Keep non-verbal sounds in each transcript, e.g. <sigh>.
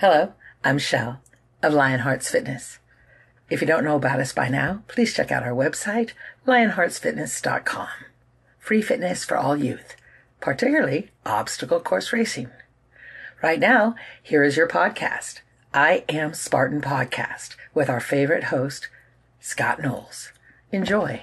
Hello, I'm Shell of Lionhearts Fitness. If you don't know about us by now, please check out our website, lionheartsfitness.com. Free fitness for all youth, particularly obstacle course racing. Right now, here is your podcast, I Am Spartan Podcast, with our favorite host, Scott Knowles. Enjoy.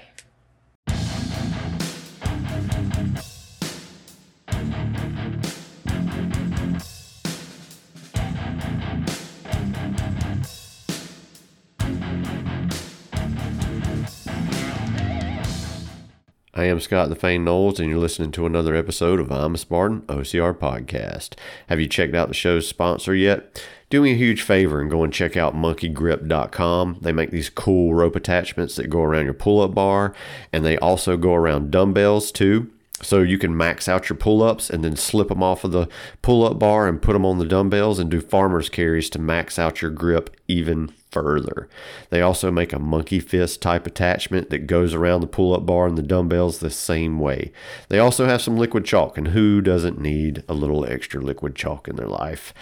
I am Scott the Fane Knowles, and you're listening to another episode of I'm a Spartan OCR podcast. Have you checked out the show's sponsor yet? Do me a huge favor and go and check out monkeygrip.com. They make these cool rope attachments that go around your pull up bar, and they also go around dumbbells too. So you can max out your pull ups and then slip them off of the pull up bar and put them on the dumbbells and do farmer's carries to max out your grip even further. They also make a monkey fist type attachment that goes around the pull up bar and the dumbbells the same way. They also have some liquid chalk, and who doesn't need a little extra liquid chalk in their life?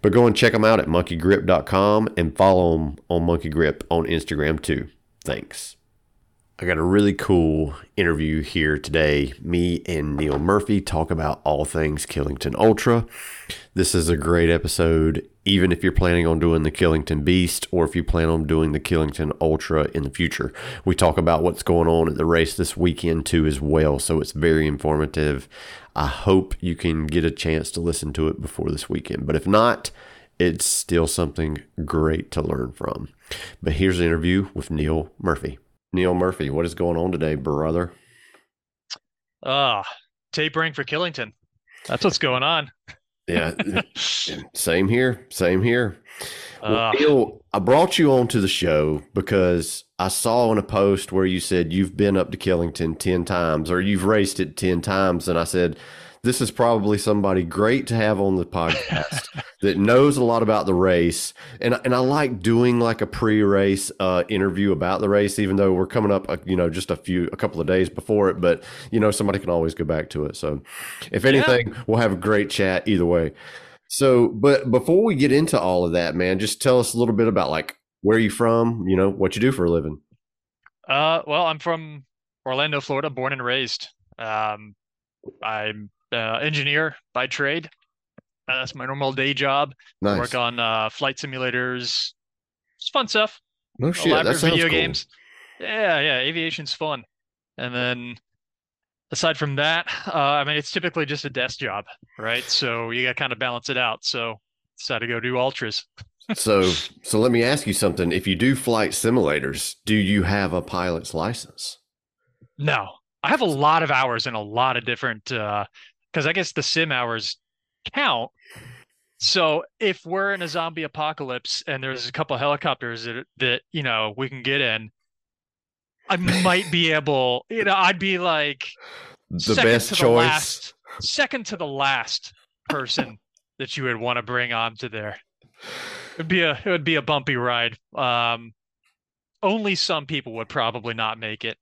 But go and check them out at monkeygrip.com and follow them on Monkey Grip on Instagram too. Thanks. I got a really cool interview here today. Me and Neil Murphy talk about all things Killington Ultra. This is a great episode, even if you're planning on doing the Killington Beast or if you plan on doing the Killington Ultra in the future. We talk about what's going on at the race this weekend too, as well. So it's very informative. I hope you can get a chance to listen to it before this weekend. But if not, it's still something great to learn from. But here's the interview with Neil Murphy. Neil Murphy, what is going on today, brother? Ah, tapering for Killington. That's what's going on. Yeah, <laughs> same here. Same here. Well, Uh, Neil, I brought you onto the show because I saw in a post where you said you've been up to Killington 10 times or you've raced it 10 times. And I said, this is probably somebody great to have on the podcast <laughs> that knows a lot about the race. And, and I like doing like a pre-race uh, interview about the race, even though we're coming up, uh, you know, just a few, a couple of days before it. But, you know, somebody can always go back to it. So if anything, we'll have a great chat either way. So, but before we get into all of that, man, just tell us a little bit about like where you from, you know, what you do for a living. uh, well, I'm from Orlando, Florida, born and raised. Um, I'm uh, engineer by trade. Uh, that's my normal day job. I Nice. Work on uh, flight simulators. It's fun stuff. No shit, that Elaborate sounds video cool. games. Yeah, yeah, aviation's fun. And then aside from that, uh, I mean, it's typically just a desk job, right? So you got to kind of balance it out. So decided to go do ultras. <laughs> so, so let me ask you something. If you do flight simulators, do you have a pilot's license? No, I have a lot of hours in a lot of different uh because I guess the sim hours count. So if we're in a zombie apocalypse and there's a couple helicopters that that you know we can get in, I <laughs> might be able, you know, I'd be like The second best to the last, second to the last person that you would want to bring onto there. It'd be a it would be a bumpy ride. Um, only some people would probably not make it,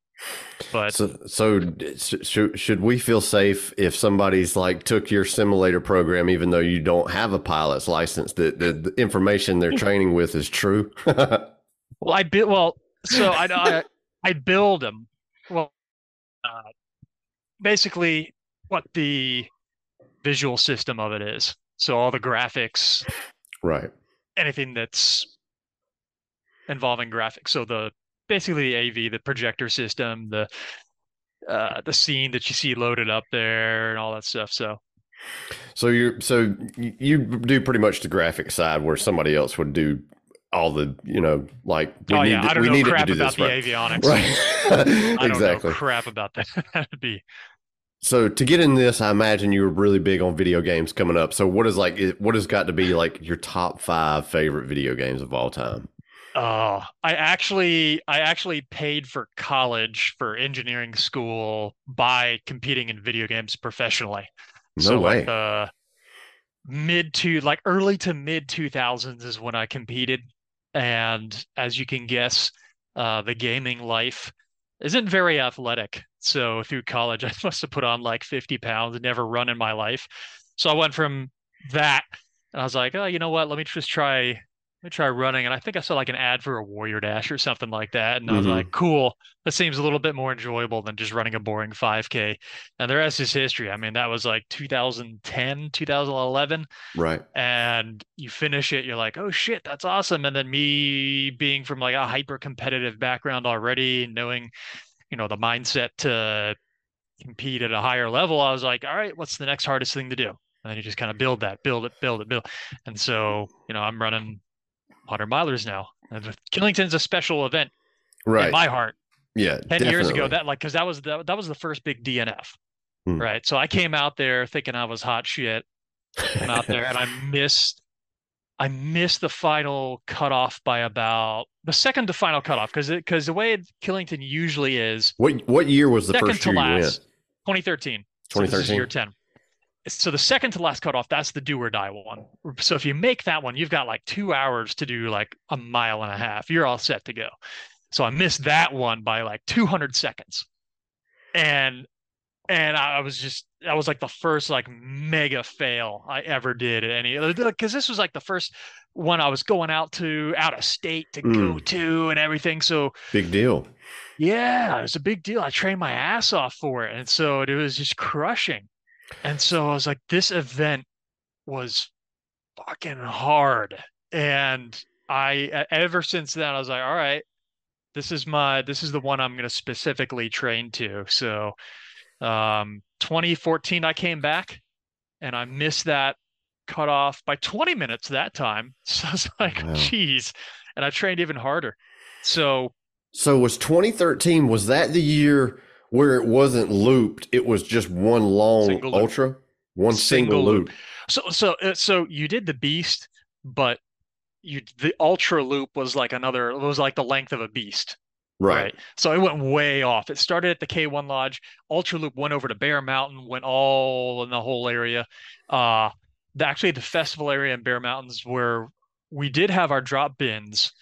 but So, so sh- sh- should we feel safe if somebody's like took your simulator program, even though you don't have a pilot's license, that the, the information they're <laughs> training with is true? <laughs> Well, I build well, so I I, I build them. Well, uh, basically, what the visual system of it is. So all the graphics, right. anything that's involving graphics. So the basically the AV, the projector system, the uh, the scene that you see loaded up there, and all that stuff. So So you're so you you do pretty much the graphic side where somebody else would do all the you know like we oh need yeah, to- I don't we know need it to crap do about this the right. avionics. Right. <laughs> I don't exactly. know crap about that. <laughs> That'd be So to get in this, I imagine you were really big on video games coming up. So what is like what has got to be like your top five favorite video games of all time? Oh, I actually I actually paid for college for engineering school by competing in video games professionally. No so way. like the mid to like early to mid 2000s is when I competed and as you can guess, uh the gaming life isn't very athletic. So through college <laughs> I must have put on like 50 pounds, and never run in my life. So I went from that and I was like, oh, you know what? Let me just try, me try running. And I think I saw like an ad for a Warrior Dash or something like that, and I was like, mm-hmm. cool. That seems a little bit more enjoyable than just running a boring 5K. And the rest is history. I mean, that was like 2010, 2011 Right. and you finish it, you're like, oh shit, that's awesome. And then me being from like a hyper competitive background already, knowing, you know, the mindset to compete at a higher level, I was like, all right, what's the next hardest thing to do? And then you just kind of build that, build it, build it, build. And so, you know, I'm running 100 milers now. And Killington's a special event Right. in my heart. yeah. 10 years ago that like because that was the, that was the first big DNF Hmm. right so I came out there thinking I was hot shit came out there and I <laughs> missed I missed the final cutoff by about the second to final cutoff because because the way Killington usually is What what year was the second first to year you went? last 2013 so this is 2013? year 10 so the second to last cutoff that's the do or die one so if you make that one you've got like two hours to do like a mile and a half you're all set to go so I missed that one by like 200 seconds and and I was just that was like the first like mega fail I ever did at any other because this was like the first one I was going out to out of state to go Mm. to and everything so Big deal. yeah, it was a big deal. I trained my ass off for it. And so it was just crushing. And so I was like, this event was fucking hard. And I, ever since then, I was like, all right, this is my, this is the one I'm going to specifically train to. So, um, 2014, I came back and I missed that cutoff by 20 minutes that time. <laughs> So I was like, Wow. geez. And I trained even harder. So, So was 2013 was that the year where it wasn't looped, it was just one long ultra? One single, Single loop. loop. So so uh, so you did the beast, but you the ultra loop was like another it was like the length of a beast, Right. So it went way off. It started at the K1 Lodge, ultra loop went over to Bear Mountain, went all in the whole area. Uh the, actually the festival area in Bear Mountains where we did have our drop bins,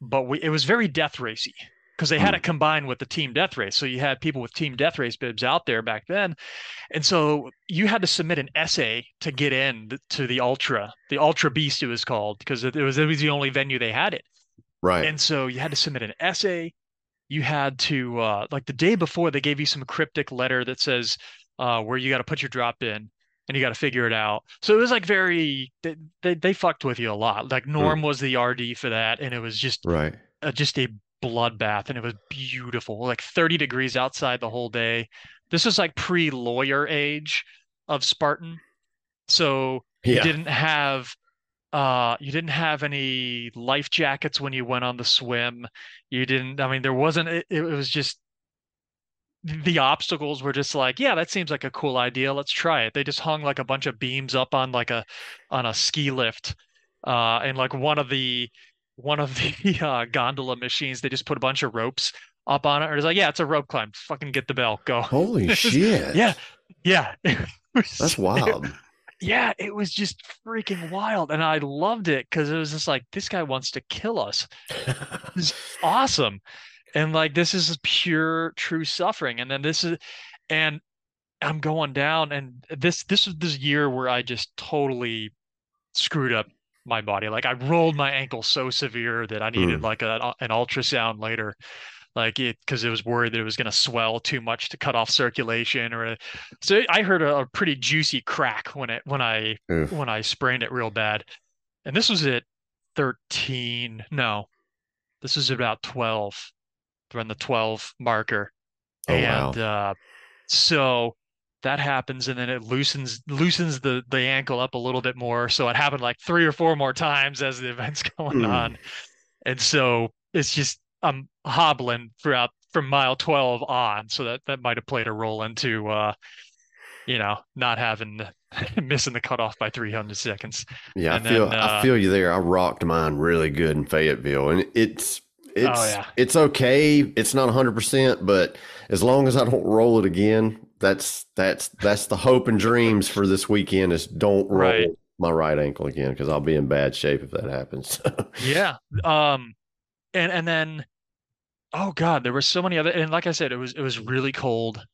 but we it was very death racy because they had Hmm. it combined with the team death race. So you had people with team death race bibs out there back then. And so you had to submit an essay to get in to the Ultra, the Ultra Beast it was called, because it was it was the only venue they had it. Right. And so you had to submit an essay. You had to uh like the day before they gave you some cryptic letter that says uh where you got to put your drop in and you got to figure it out. So it was like very they, they they fucked with you a lot. Like Norm was the RD for that and it was just right. uh, just a bloodbath and it was beautiful like 30 degrees outside the whole day. This was like pre-lawyer age of spartan. So you didn't have uh you didn't have any life jackets when you went on the swim. You didn't i mean there wasn't it, it was just the obstacles were just like yeah that seems like a cool idea. Let's try it. They just hung like a bunch of beams up on like a on a ski lift uh and like one of the one of the <laughs> uh, gondola machines they just put a bunch of ropes up on it or it's like yeah it's a rope climb fucking get the bell go Holy <laughs> shit. yeah yeah <laughs> was- That's wild. yeah it was just freaking wild and i loved it because it was just like this guy wants to kill us is awesome. And like this is pure true suffering. And then this is and I'm going down and this this was this year where I just totally screwed up my body. Like I rolled my ankle so severe that I needed Hmm. like a, an ultrasound later. Like it because it was worried that it was going to swell too much to cut off circulation or so I heard a, a pretty juicy crack when it when I Oof. when I sprained it real bad. And this was at 13. No, this was about 12. Around the 12 marker. Oh, wow. and uh, so that happens, and then it loosens loosens the the ankle up a little bit more. So it happened like three or four more times as the event's <laughs> going Mm. on. And so it's just I'm hobbling throughout from mile 12 on. So that that might have played a role into uh, you know, not having <laughs> missing the cutoff by 300 seconds. Yeah, I feel then, I uh, feel you there. I rocked mine really good in Fayetteville, and it's it's Oh, yeah. it's okay. It's not hundred percent, but as long as I don't roll it again, that's that's that's the hope and dreams for this weekend. Is don't roll Right. my right ankle again because I'll be in bad shape if that happens. <laughs> Yeah. Um and and then oh God, there were so many other and like I said, it was it was really cold.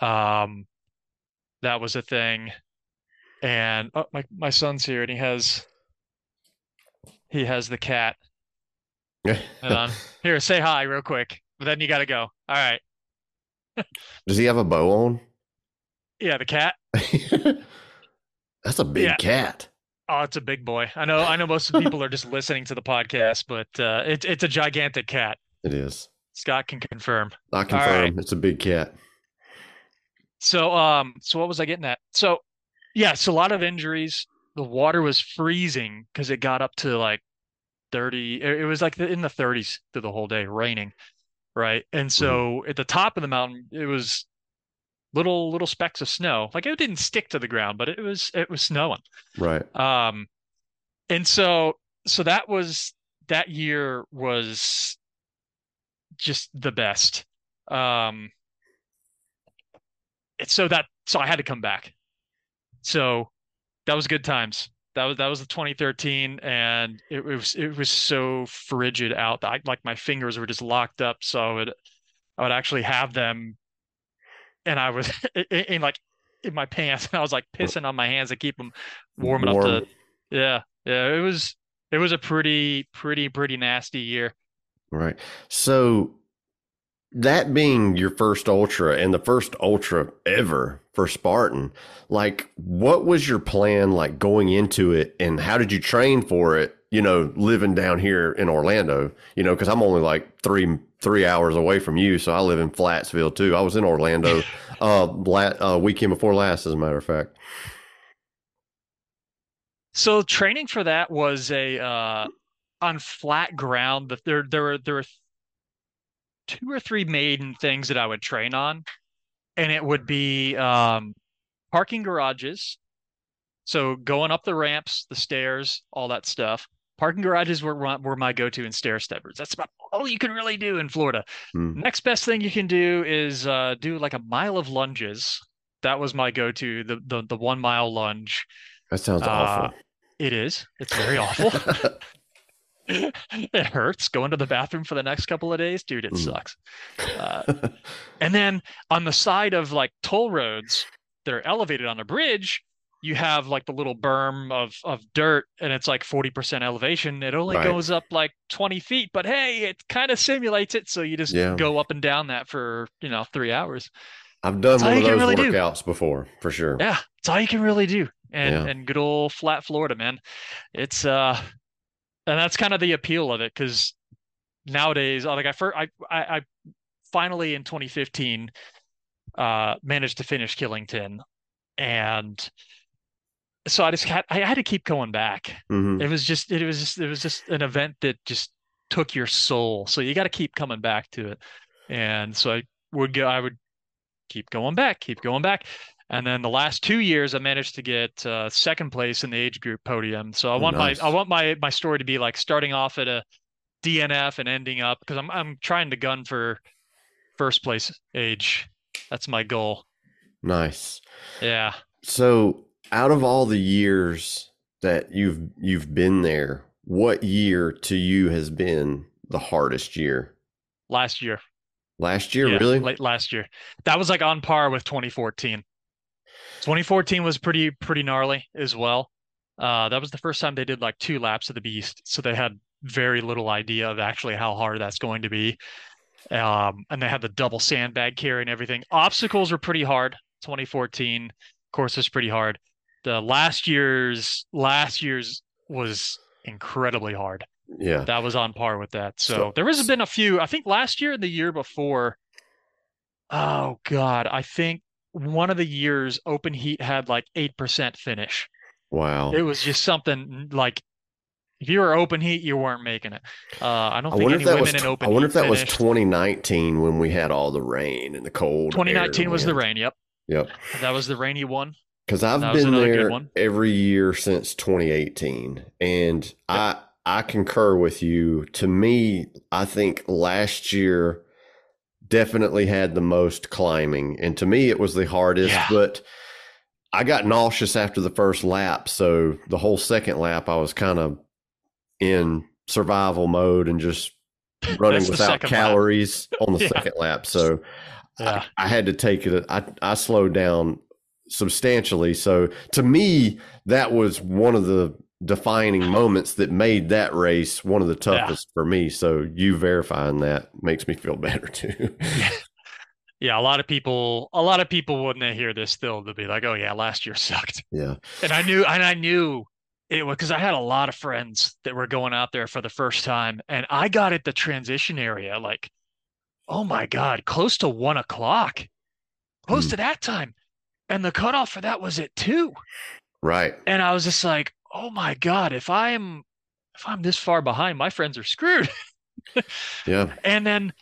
Um that was a thing. And oh, my my son's here, and he has he has the cat. Hold on. Here, say hi real quick. But then you got to go. All right. <laughs> Does he have a bow on? Yeah, the cat. <laughs> That's a big Yeah. cat. Oh, it's a big boy. I know. I know most people are just listening to the podcast, but uh, it's it's a gigantic cat. It is. Scott can confirm. I confirm. right. It's a big cat. So, um, so what was I getting at? So, yeah, so a lot of injuries. The water was freezing because it got up to like 30. It was like in the 30s through the whole day, raining, right? And so at the top of the mountain, it was little little specks of snow. Like it didn't stick to the ground, but it was it was snowing. Right. Um, and so so that was that year was just the best. Um, it's so that so I had to come back. So that was good times. That was that was the 2013, and it, was it was so frigid out that I, like my fingers were just locked up. So I would I would actually have them, and I was <laughs> in, in like in my pants, and I was like pissing on my hands to keep them warm enough to yeah, yeah, it was it was a pretty pretty pretty nasty year. Right. So that being your first ultra and the first ultra ever for Spartan, like what was your plan like going into it and how did you train for it, you know, living down here in Orlando, you know, cuz I'm only like 3 3 hours away from you, so I live in Flatsville too. I was in Orlando <laughs> uh, la- uh weekend before last as a matter of fact. So training for that was a uh on flat ground, but there there were there were two or three main things that I would train on, and it would be um parking garages. So going up the ramps, the stairs, all that stuff. Parking garages were were my go-to in stair steppers. That's about all you can really do in Florida. Hmm. Next best thing you can do is uh, do like a mile of lunges. That was my go-to, the the the one mile lunge. That sounds Uh, awful. It is. It's very awful. <laughs> <laughs> it hurts going to the bathroom for the next couple of days, dude. It Mm. sucks. Uh, <laughs> and then on the side of like toll roads that are elevated on a bridge, you have like the little berm of of dirt, and it's like forty percent elevation. It only Right. goes up like twenty feet, but hey, it kind of simulates it, so you just Yeah. go up and down that for you know three hours. I've done That's one of those really do. workouts before, for sure. Yeah, it's all you can really do. And Yeah. and good old flat Florida, man. It's uh and that's kind of the appeal of it because nowadays like I first I, I I finally in 2015 uh managed to finish Killington and so I just had I had to keep going back. Mhm. It was just it was just it was just an event that just took your soul. So you got to keep coming back to it. And so I would go I would keep going back, keep going back. And then the last two years, I managed to get uh, second place in the age group podium. So I Oh, want nice. my I want my my story to be like starting off at a DNF and ending up because I'm I'm trying to gun for first place age. That's my goal. Nice. Yeah. So, out of all the years that you've you've been there, what year to you has been the hardest year? Last year. Last year, Yeah, really? late last year. That was like on par with 2014. 2014 was pretty pretty gnarly as well. Uh, that was the first time they did like two laps of the beast, so they had very little idea of actually how hard that's going to be. Um, and they had the double sandbag carry and everything. Obstacles were pretty hard. 2014 course was pretty hard. The last year's last year's was incredibly hard yeah. that was on par with that. So, So- there has been a few. I think last year and the year before. Oh God, I think one of the years open heat had like eight percent finish. Wow. It was just something like if you were open heat, you weren't making it. Uh, I don't I think any if that women was. in open I wonder if that was 2019 when we had all the rain and the cold. 2019 was the rain. Yep, Yep. that was the rainy one. Because I've That been there one. every year since 2018, and I I concur with you. To me, I think last year definitely had the most climbing, and to me, it was the hardest. Yeah. But I got nauseous after the first lap, so the whole second lap, I was kind of in survival mode and just <laughs> running without second lap. calories on the <laughs> Yeah. second lap. So Yeah, I, I had to take it. I I slowed down substantially. So to me, that was one of the defining moments that made that race one of the toughest yeah. for me. So you verifying that makes me feel <laughs> better too. <laughs> yeah, a lot of people, a lot of people when they hear this, they'll, they'll be like, "Oh yeah, last year <laughs> sucked." Yeah, and I knew, and I knew it was because I had a lot of friends that were going out there for the first time, and I got at the transition area like, oh my god, close to one o'clock, close mm. to that time, and the cutoff for that was at two. Right. And I was just like, oh my god, if I'm if I'm this far behind, my friends are screwed. yeah. <laughs> And then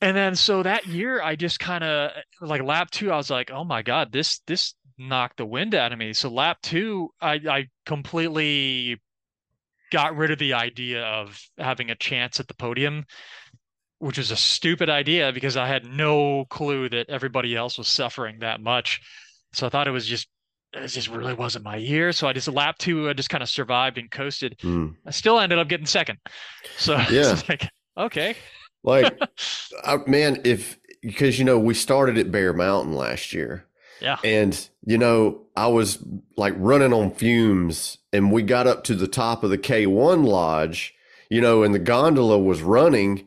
and then so that year I just kind of like lap 2 I was like, "Oh my god, this this knocked the wind out of me." So lap 2 I I completely got rid of the idea of having a chance at the podium, which was a stupid idea because I had no clue that everybody else was suffering that much. So I thought it was just it just really wasn't my year. So I just lap two, I just kind of survived and coasted. Mm. I still ended up getting second. So <laughs> yeah, like okay, like <laughs> I, man, if because you know we started at Bear Mountain last year. Yeah. And, you know, I was like running on fumes and we got up to the top of the K1 lodge, you know, and the gondola was running.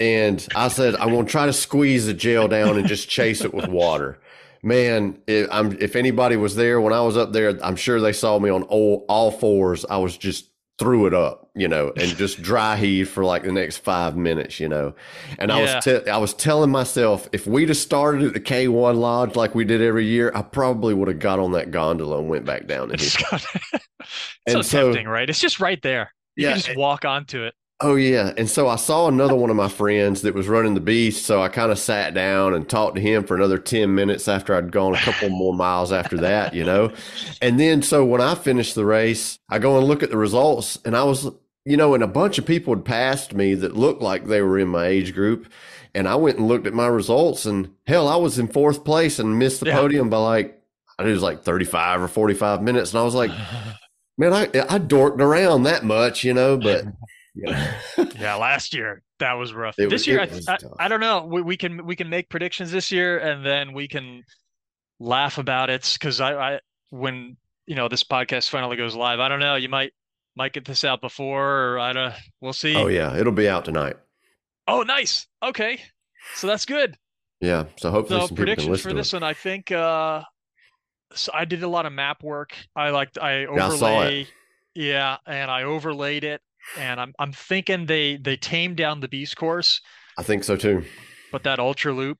And I said, I'm going to try to squeeze the gel down and just chase it with water <laughs> man, if, if anybody was there when I was up there, I'm sure they saw me on all, all fours. I was just threw it up, you know, and <laughs> just dry heave for like the next five minutes, you know. And I was te- I was telling myself if we'd have started at the K1 Lodge like we did every year, I probably would have got on that gondola and went back down. It's, <laughs> so, so tempting, right? It's just right there. You yeah, can just eh walk onto it. Oh yeah, and so I saw another one of my friends that was running the beast. So I kind of sat down and talked to him for another ten minutes after I'd gone a couple more miles after that, you know. And then so when I finished the race, I go and look at the results, and I was, you know, and a bunch of people had passed me that looked like they were in my age group, and I went and looked at my results, and hell, I was in fourth place and missed the yeah. podium by like I think it was like thirty five or forty five minutes, and I was like, man, I I dorked around that much, you know, but. Yeah. <laughs> yeah, last year that was rough. It this was, year, I, I, I, don't know. We, we can we can make predictions this year, and then we can laugh about it because I, I when you know this podcast finally goes live, I don't know. You might might get this out before, or I don't. We'll see. Oh yeah, it'll be out tonight. Oh, nice. Okay, so that's good. Yeah. So hopefully, so predictions for this one. I think. uh so I did a lot of map work. I liked I overlay. Yeah, I yeah, and I overlaid it and I'm I'm thinking they they tamed down the beast course. I think so too. But that ultra loop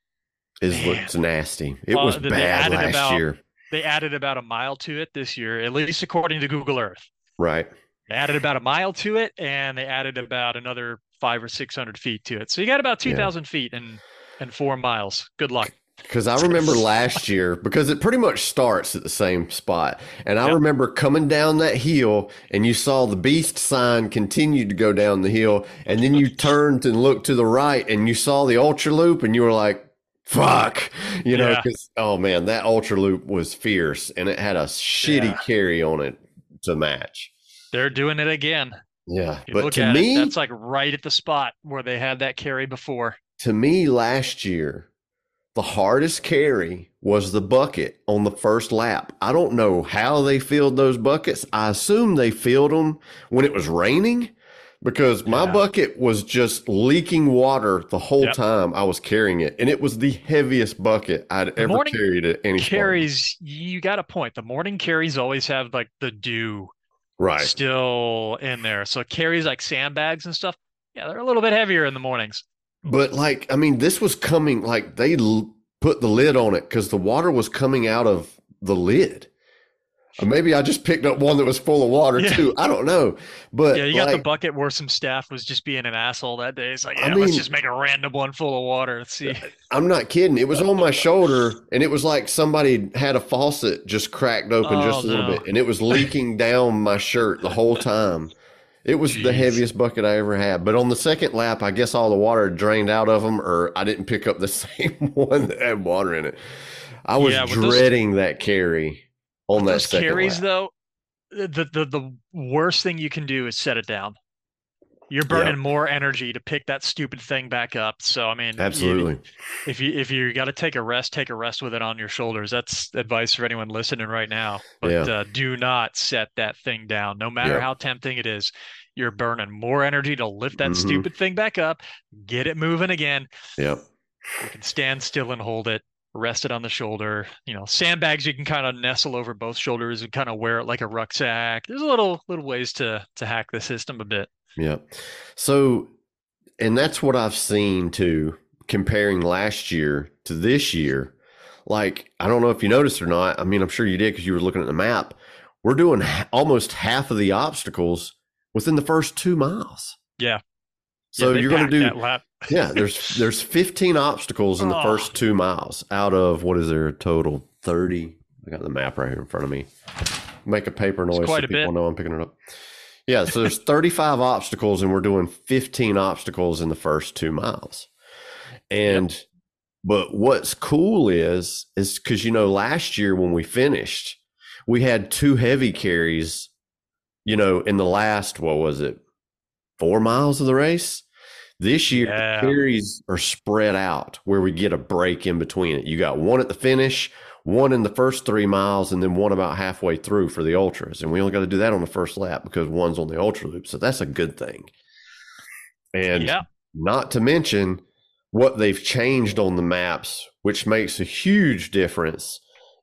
is looks nasty. It was bad last about, year. They added about a mile to it this year, at least according to Google Earth. Right. They added about a mile to it, and they added about another five or six hundred feet to it. So you got about two thousand yeah. feet and and four miles. Good luck. Because I remember <laughs> last year, because it pretty much starts at the same spot. And I yep. remember coming down that hill and you saw the beast sign continue to go down the hill. And then you turned and looked to the right and you saw the ultra loop and you were like, fuck, you know, because, yeah. oh man, that ultra loop was fierce and it had a shitty yeah. carry on it to match. They're doing it again. Yeah. You but to me, it, that's like right at the spot where they had that carry before. To me, last year, the hardest carry was the bucket on the first lap. I don't know how they filled those buckets. I assume they filled them when it was raining because my yeah. bucket was just leaking water the whole yep. time I was carrying it. And it was the heaviest bucket I'd the ever carried at any carries. You got a point. The morning carries always have like the dew right still in there. So carries like sandbags and stuff. Yeah, they're a little bit heavier in the mornings. But like, I mean, this was coming like they l- put the lid on it because the water was coming out of the lid. Uh, or maybe I just picked up one that was full of water yeah. too. I don't know, but yeah, you got like, the bucket where some staff was just being an asshole that day. It's like, yeah, I mean, let's just make a random one full of water. Let's see. Uh, I'm not kidding. It was on my shoulder, and it was like somebody had a faucet just cracked open oh, just a little bit, and it was leaking down my shirt the whole time. It was Jeez. the heaviest bucket I ever had. But on the second lap, I guess all the water drained out of them, or I didn't pick up the <laughs> same one that had water in it. I was yeah, dreading those, that carry on that second carries, lap. though. The, the the worst thing you can do is set it down. You're burning more energy to pick that stupid thing back up. So I mean, Absolutely. if you if you got to take a rest, take a rest with it on your shoulders. That's advice for anyone listening right now. But Yeah. uh, do not set that thing down, no matter Yeah. how tempting it is. You're burning more energy to lift that Mhm. stupid thing back up, get it moving again. Yep. You can stand still and hold it, rest it on the shoulder. You know, sandbags you can kind of nestle over both shoulders and kind of wear it like a rucksack. There's a little little ways to to hack the system a bit. Yep. So, and that's what I've seen too, comparing last year to this year. Like, I don't know if you noticed or not. I mean, I'm sure you did because you were looking at the map. We're doing ha- almost half of the obstacles within the first two miles. Yeah. So Yeah, you're going to do that lap. <laughs> yeah. There's there's 15 obstacles in the Oh. first two miles out of what is there a total 30. I got the map right here in front of me. Make a paper noise so people bit. know I'm picking it up. Yeah, so there's 35 obstacles, and we're doing 15 obstacles in the first two miles. And but what's cool is is because you know last year when we finished, we had two heavy carries. You know, in the last what was it, four miles of the race. This year, Yeah. the carries are spread out where we get a break in between it. You got one at the finish, one in the first three miles, and then one about halfway through for the ultras. And we only got to do that on the first lap because one's on the ultra loop. So that's a good thing. And Yeah. not to mention what they've changed on the maps, which makes a huge difference,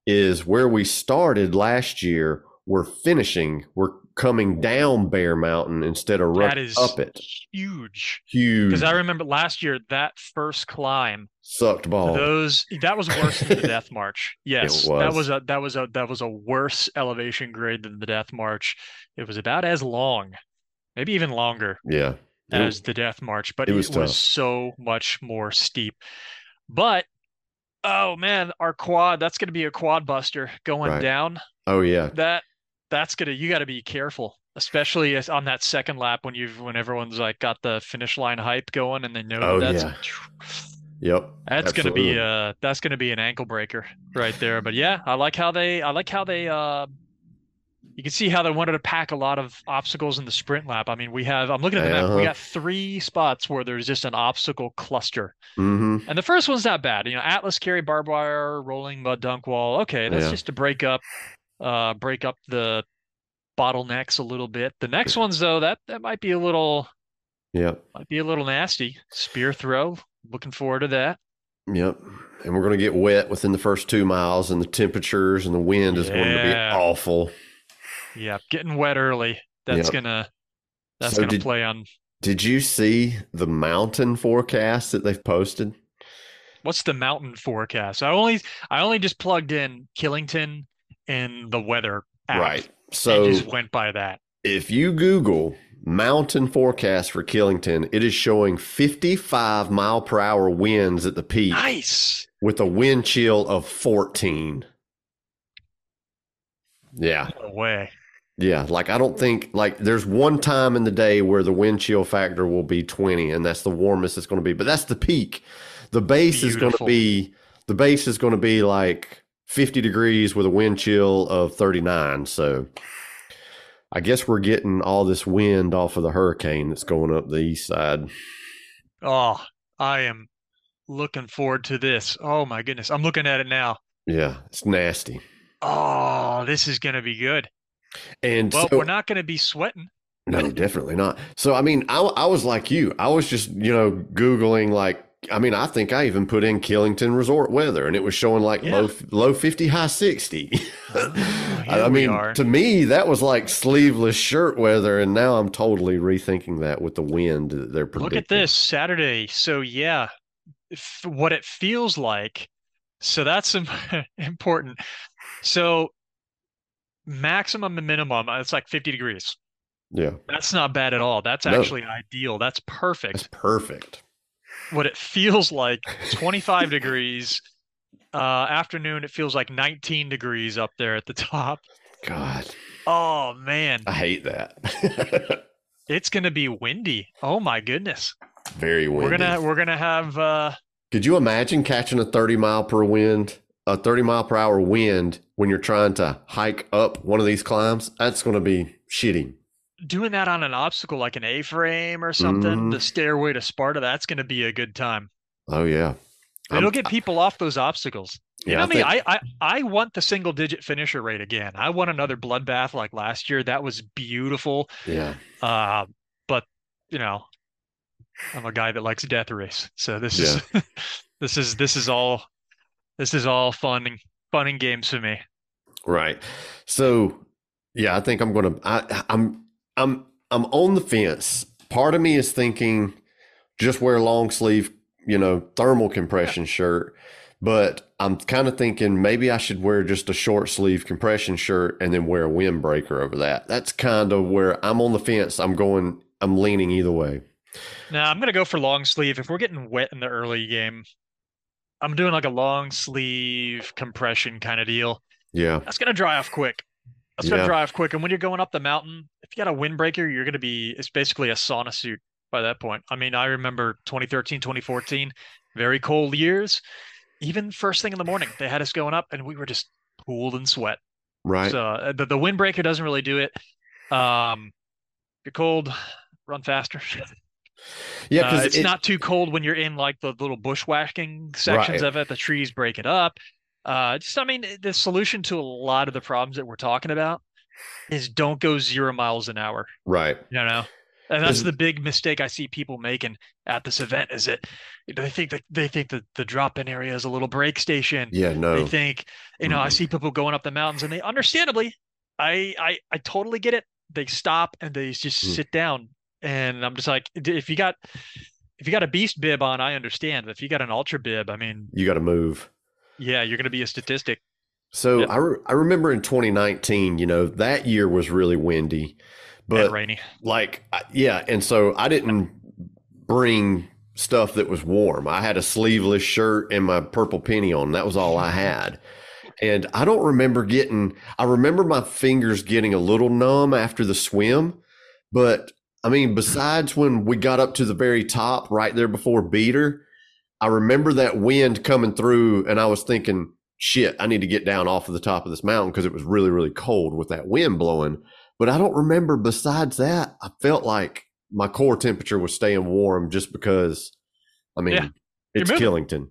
is where we started last year, we're finishing, we're coming down Bear Mountain instead of That running is up it. huge. Huge. Because I remember last year that first climb, sucked ball. those that was worse than the <laughs> Death March. Yes, that was. was a that was a that was a worse elevation grade than the Death March. It was about as long, maybe even longer yeah. It- as the Death March, but it it was was, so much more steep. But oh man, our quad that's going to be a quad buster going Right. down. oh, yeah. That that's gonna you got to be careful, especially on that second lap when you've when everyone's like got the finish line hype going and they know Oh, that's yeah. <sighs> Yep. that's gonna be Absolutely. uh that's gonna be an ankle breaker right there. But yeah, I like how they I like how they uh you can see how they wanted to pack a lot of obstacles in the sprint lap. I mean, we have I'm looking at the map. Uh-huh. We got three spots where there's just an obstacle cluster. hmm And the first one's not bad. You know, Atlas carry barbed wire, rolling mud dunk wall. Okay, that's Yeah. just to break up uh break up the bottlenecks a little bit. The next ones though, that that might be a little yeah. might be a little nasty. Spear throw. Looking forward to that. Yep. And we're going to get wet within the first two miles, and the temperatures and the wind is going to be awful. Yeah, getting wet early. That's Yep. gonna that's So gonna did- play on Did you see the mountain forecast that they've posted? what's the mountain forecast? I only I only just plugged in Killington in the weather app. Right. So just went by that. if you Google mountain forecast for Killington, it is showing 55 mile per hour winds at the peak Nice. with a wind chill of 14. Yeah. No way. Yeah. Like, I don't think, like, there's one time in the day where the wind chill factor will be 20, and that's the warmest it's going to be, but that's the peak. The base is going to be, the base is going to be like 50 degrees with a wind chill of 39. So I guess we're getting all this wind off of the hurricane that's going up the east side. Oh, I am looking forward to this. Oh my goodness. I'm looking at it now. Yeah. It's nasty. Oh, this is gonna be good. And Well, so, we're not gonna be sweating. No, definitely not. So, I mean, I, I was like you. I was just, you know, Googling, like, I mean, I think I even put in Killington resort weather and it was showing like Yeah. low, low 50, high 60. <laughs> here I mean, to me, that was like sleeveless shirt weather. And now I'm totally rethinking that with the wind that they're predicting. Look at this Saturday. So yeah, if, what it feels like. So that's <laughs> important. So maximum and minimum, uh, it's like 50 degrees. Yeah. That's not bad at all. That's No. actually ideal. That's perfect. That's perfect. What it feels like 25 degrees uh afternoon it feels like 19 degrees up there at the top God, oh man I hate that. <laughs> it's gonna be windy oh my goodness Very windy. we're gonna we're gonna have uh Could you imagine catching a 30 mile per wind, a 30 mile per hour wind when you're trying to hike up one of these climbs? That's going to be shitty. Doing that on an obstacle like an A-frame or something, Mhm. the stairway to Sparta, that's going to be a good time. Oh yeah. It'll I'm- get people off those obstacles. You Yeah, know I me, think- I, I I want the single digit finisher rate again. I want another bloodbath like last year. That was beautiful. Yeah. Uh, but you know, I'm a guy that likes death race. So this is <laughs> this is this is all this is all fun and fun and games for me. Right. So, yeah, I think I'm gonna. I, I'm. I'm. I'm on the fence. Part of me is thinking, just wear a long sleeve, you know, thermal compression shirt. But I'm kind of thinking maybe I should wear just a short sleeve compression shirt and then wear a windbreaker over that. That's kind of where I'm on the fence. I'm going. I'm leaning either way. Now I'm gonna go for long sleeve. If we're getting wet in the early game, I'm doing like a long sleeve compression kind of deal. Yeah. That's gonna dry off quick. That's gonna dry quick. And when you're going up the mountain, if you got a windbreaker, you're gonna be it's basically a sauna suit by that point. I mean, I remember 2013, 2014, very cold years. Even first thing in the morning, they had us going up and we were just pooled in sweat. Right. So uh, the, the windbreaker doesn't really do it. Um, you're cold, run faster. yeah. Uh, Because it's not too cold when you're in like the little bushwhacking sections Right. of it. The trees break it up. Uh, just I mean, the solution to a lot of the problems that we're talking about is don't go zero miles an hour. Right. You know, and that's the big mistake I see people making at this event is that they think that they think that the drop-in area is a little break station. Yeah. No. They think, you know, I Mm-mm. see people going up the mountains and they understandably, I I I totally get it. They stop and they just Mm. sit down. And I'm just like, if you got if you got a beast bib on, I understand. But if you got an ultra bib, I mean, You got to move. Yeah, you're gonna be a statistic. So Yeah. I, re- I remember in 2019, you know, that year was really windy, but and rainy. like, yeah. And so I didn't bring stuff that was warm. I had a sleeveless shirt and my purple penny on. That was all I <laughs> had. And I don't remember getting, I remember my fingers getting a little numb after the swim. But I mean, besides when we got up to the very top right there before Beater, I remember that wind coming through and I was thinking, shit, I need to get down off of the top of this mountain because it was really, really cold with that wind blowing. But I don't remember besides that, I felt like my core temperature was staying warm just because, I mean, Yeah. it's. Killington,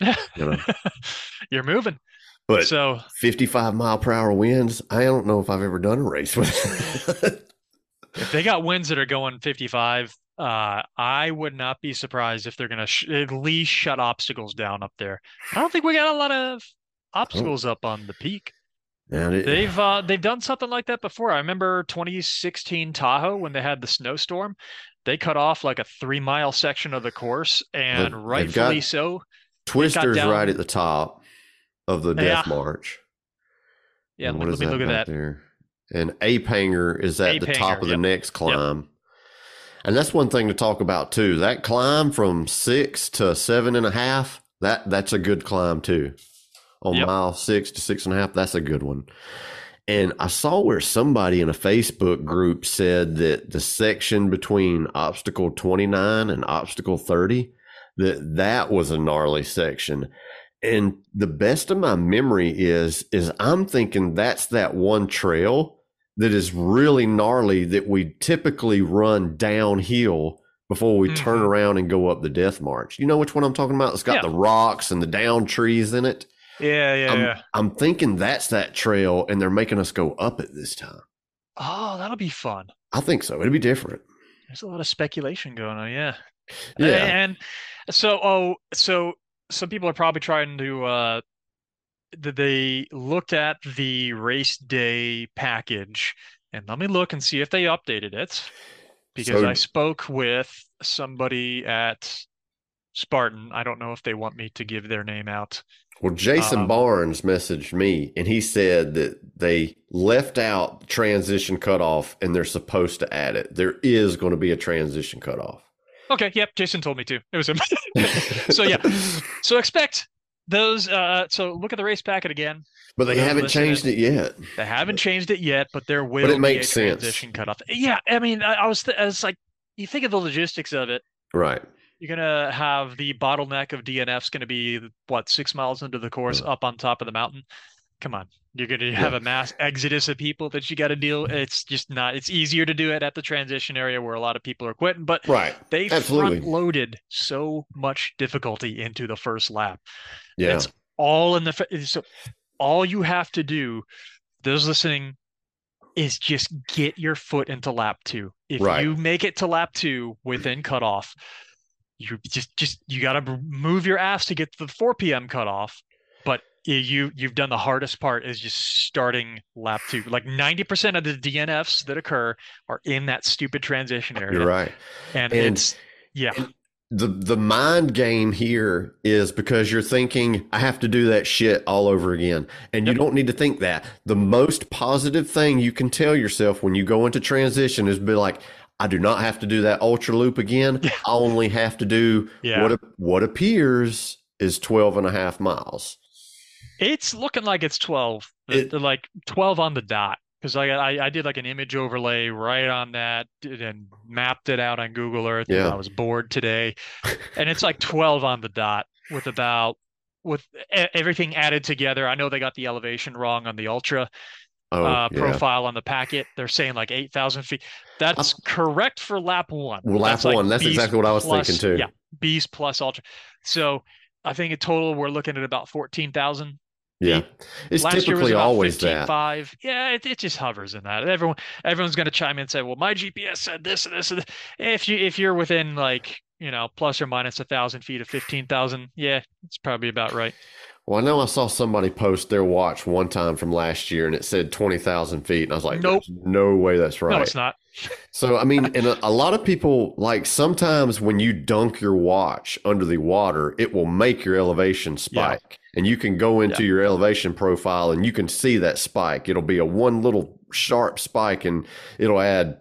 you know, <laughs> you're moving. but so 55 mile per hour winds, I don't know if I've ever done a race with. <laughs> if they got winds that are going 55, uh, I would not be surprised if they're gonna sh- at least shut obstacles down up there. I don't think we got a lot of obstacles up on the peak. and it, They've uh, they've done something like that before. I remember 2016 Tahoe when they had the snowstorm. They cut off like a three mile section of the course, and rightfully so. Twister's right at the top of the death Yeah. march. Yeah, And let, let me look at that. There? And Ape Hanger is at Ape the top Hanger, of the yep. next climb. And that's one thing to talk about too. That climb from six to seven and a half, that that's a good climb too. On Yep. mile six to six and a half, that's a good one. And I saw where somebody in a Facebook group said that the section between obstacle 29 and obstacle 30, that that was a gnarly section. And the best of my memory is is I'm thinking that's that one trail that is really gnarly that we typically run downhill before we turn Mhm. around and go up the death march. You know which one I'm talking about? It's got Yeah. the rocks and the down trees in it. Yeah, yeah, I'm, yeah. I'm thinking that's that trail and they're making us go up it this time. Oh, that'll be fun. I think so. It'll be different. There's a lot of speculation going on. Yeah. Yeah. And so, oh, so some people are probably trying to, uh, they looked at the race day package and let me look and see if they updated it because So- I spoke with somebody at Spartan. I don't know if they want me to give their name out. Well, Jason Um, Barnes messaged me and he said that they left out transition cutoff and they're supposed to add it. There is going to be a transition cutoff. Okay. Yep. Jason told me to. It was him. <laughs> so yeah. <laughs> So expect those. Uh, so look at the race packet again. But they haven't listening- changed it yet. They haven't changed it yet, but there will it be makes a sense. transition cutoff. Yeah, I mean, I, I was, th- like, you think of the logistics of it. Right. You're gonna have the bottleneck of DNF's going to be what six miles into the course, Yeah. up on top of the mountain. Come on. You're going to have a mass exodus of people that you got to deal. It's just not. It's easier to do it at the transition area where a lot of people are quitting, but Right. they Absolutely. front loaded so much difficulty into the first lap. Yeah. It's all in the so all you have to do those listening is just get your foot into lap 2 if Right. you make it to lap 2 within cutoff you just just you got to move your ass to get to the 4 p.m. cutoff you you've done the hardest part is just starting lap 2 like 90% of the DNFs that occur are in that stupid transition area. You're right. and, And- it's yeah. the the mind game here is because you're thinking I have to do that shit all over again. And you don't need to think that. The most positive thing you can tell yourself when you go into transition is be like I do not have to do that ultra loop again. <laughs> I only have to do Yeah. what what appears is 12 and a half miles It's looking like it's 12, It- like 12 on the dot. Because I, I I did like an image overlay right on that and mapped it out on Google Earth. and Yeah. I was bored today, and it's like 12 on the dot with about with everything added together. I know they got the elevation wrong on the Ultra oh uh, yeah profile on the packet. They're saying like 8,000 feet. That's correct for lap one. well lap That's like one that's beast exactly what I was plus- thinking too Yeah, beast plus ultra. So I think in total we're looking at about 14,000 yeah it's Last typically always that 15.5. Yeah, it, it just hovers in that. Everyone everyone's going to chime in and say, "Well, my GPS said this and this and this." If you if you're within like you know plus or minus a thousand feet of fifteen thousand, yeah, it's probably about right. Well, I know I saw somebody post their watch one time from last year and it said 20,000 feet. And I was like, Nope. "There's no way that's right. No, it's not. So, I mean, and a, a lot of people, like sometimes when you dunk your watch under the water, it will make your elevation spike. And you can go into your elevation profile and you can see that spike. It'll be a one little sharp spike and it'll add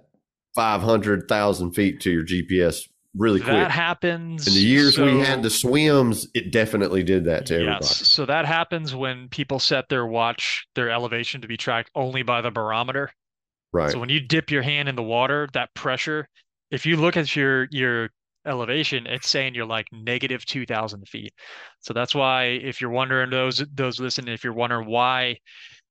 500,000 feet to your GPS really quick. That happens. In the years we had the swims, it definitely did that to everybody. So that happens when people set their watch, their elevation to be tracked only by the barometer. Right. So when you dip your hand in the water, that pressure, if you look at your your elevation, it's saying you're like negative 2,000 feet. So that's why if you're wondering those those listening, if you're wondering why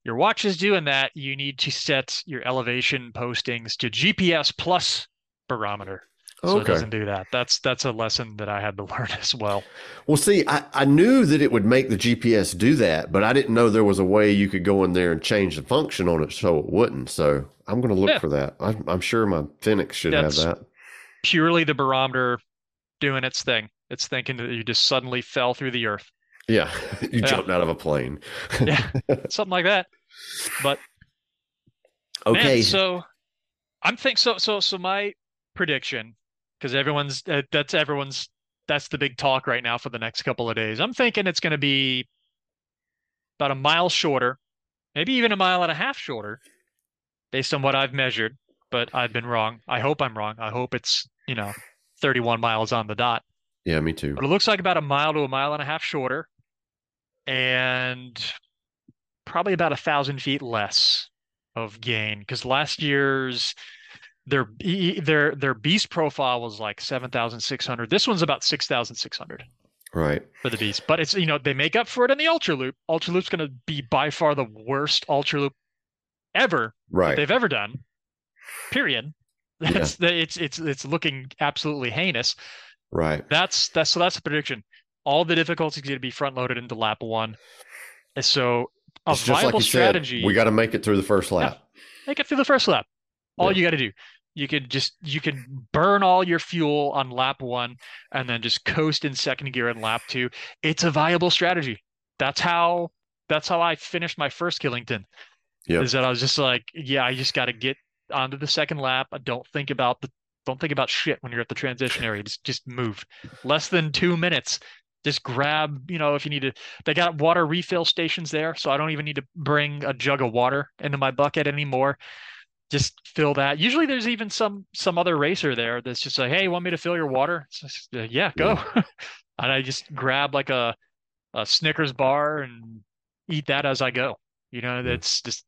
your watch is doing that, you need to set your elevation postings to GPS plus barometer. So it doesn't do that. That's that's a lesson that I had to <laughs> learn as well. Well, see, I, I knew that it would make the GPS do that, but I didn't know there was a way you could go in there and change the function on it so it wouldn't. So I'm going to look Yeah. for that. I'm, I'm sure my Fenix should That's- have that. Purely the barometer doing its thing. It's thinking that you just suddenly fell through the earth. Yeah, <laughs> you Yeah. jumped out of a plane. Yeah. <laughs> Something like that. But Okay. Man, so I'm think so so so my prediction because everyone's uh, that's everyone's that's the big talk right now for the next couple of days. I'm thinking it's going to be about a mile shorter, maybe even a mile and a half shorter based on what I've measured, but I've been wrong. I hope I'm wrong. I hope it's, you know, 31 miles on the dot. yeah, me too. But it looks like about a mile to a mile and a half shorter and probably about a thousand feet less of gain because last year's their their their beast profile was like 7600 this one's about 6600 Right. for the beast but it's you know they make up for it in the ultra loop ultra loop's going to be by far the worst ultra loop ever Right. they've ever done period <laughs> that's it's it's it's looking absolutely heinous Right. that's that's so that's the prediction. All the difficulties going to be front loaded into lap one. And so a It's just like viable strategy. said. We got to make it through the first lap. make it through the first lap. All Yeah. you got to do, you could just you could burn all your fuel on lap one and then just coast in second gear in lap two. It's a viable strategy. That's how that's how I finished my first Killington. Yeah. Is that I was just like, yeah, I just got to get onto the second lap. Don't think about the don't think about shit when you're at the transition area. Just just move. Less than two minutes. Just grab, you know, if you need to. They got water refill stations there, so I don't even need to bring a jug of water into my bucket anymore. Just fill that. Usually, there's even some some other racer there that's just like, "Hey, you want me to fill your water?" Just, uh, yeah, go. <laughs> and I just grab like a a Snickers bar and eat that as I go. You know, that's just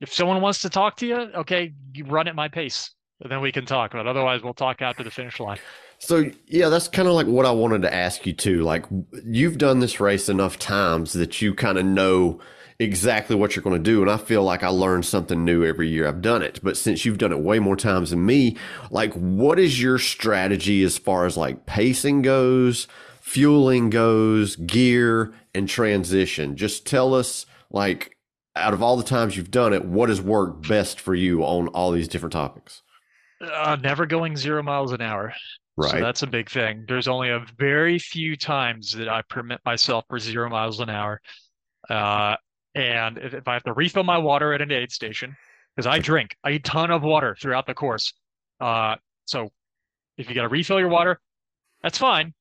if someone wants to talk to you, okay, you run at my pace. And then we can talk, but otherwise we'll talk after the finish line. So yeah, that's kind of like what I wanted to ask you too. Like you've done this race enough times that you kind of know exactly what you're going to do. And I feel like I learn something new every year I've done it. But since you've done it way more times than me, like what is your strategy as far as like pacing goes, fueling goes, gear and transition? Just tell us like out of all the times you've done it, what has worked best for you on all these different topics? Uh, never going zero miles an hour. Right. So that's a big thing. There's only a very few times that I permit myself for zero miles an hour. Uh, and if, if I have to refill my water at an aid station, because I drink a ton of water throughout the course. Uh, so if you got to refill your water, that's fine.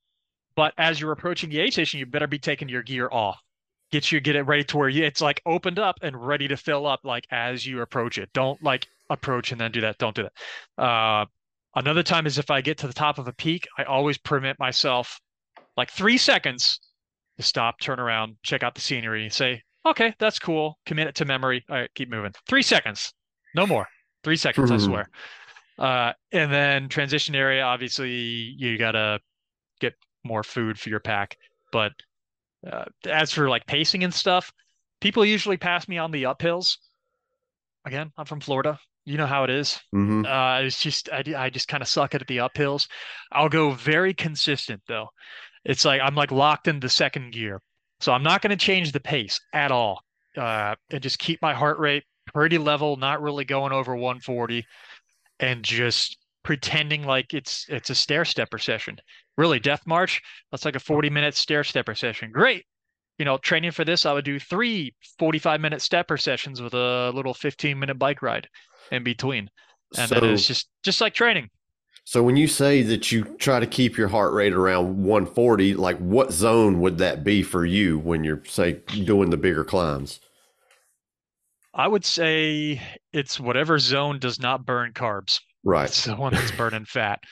But as you're approaching the aid station, you better be taking your gear off. Get you get it ready to where you, it's like opened up and ready to fill up like as you approach it. Don't like approach and then do that. Don't do that. Uh, Another time is if I get to the top of a peak, I always permit myself like three seconds to stop, turn around, check out the scenery, say, okay, that's cool. Commit it to memory. All right, keep moving. Three seconds, no more. Three seconds, I swear. Uh, and then transition area, obviously, you gotta get more food for your pack. But uh, as for like pacing and stuff, people usually pass me on the uphills. Again, I'm from Florida you know how it is. Mm-hmm. Uh, it's just I, I just kind of suck it at the uphills. I'll go very consistent though. It's like I'm like locked into second gear, so I'm not going to change the pace at all, uh, and just keep my heart rate pretty level, not really going over 140, and just pretending like it's it's a stair stepper session. Really, death march. That's like a 40 minute stair stepper session. Great. You know, training for this, I would do three 45 minute stepper sessions with a little 15 minute bike ride in between. And so, then it's just just like training. So when you say that you try to keep your heart rate around 140, like what zone would that be for you when you're say doing the bigger climbs? I would say it's whatever zone does not burn carbs. Right. It's the one that's burning fat. <laughs>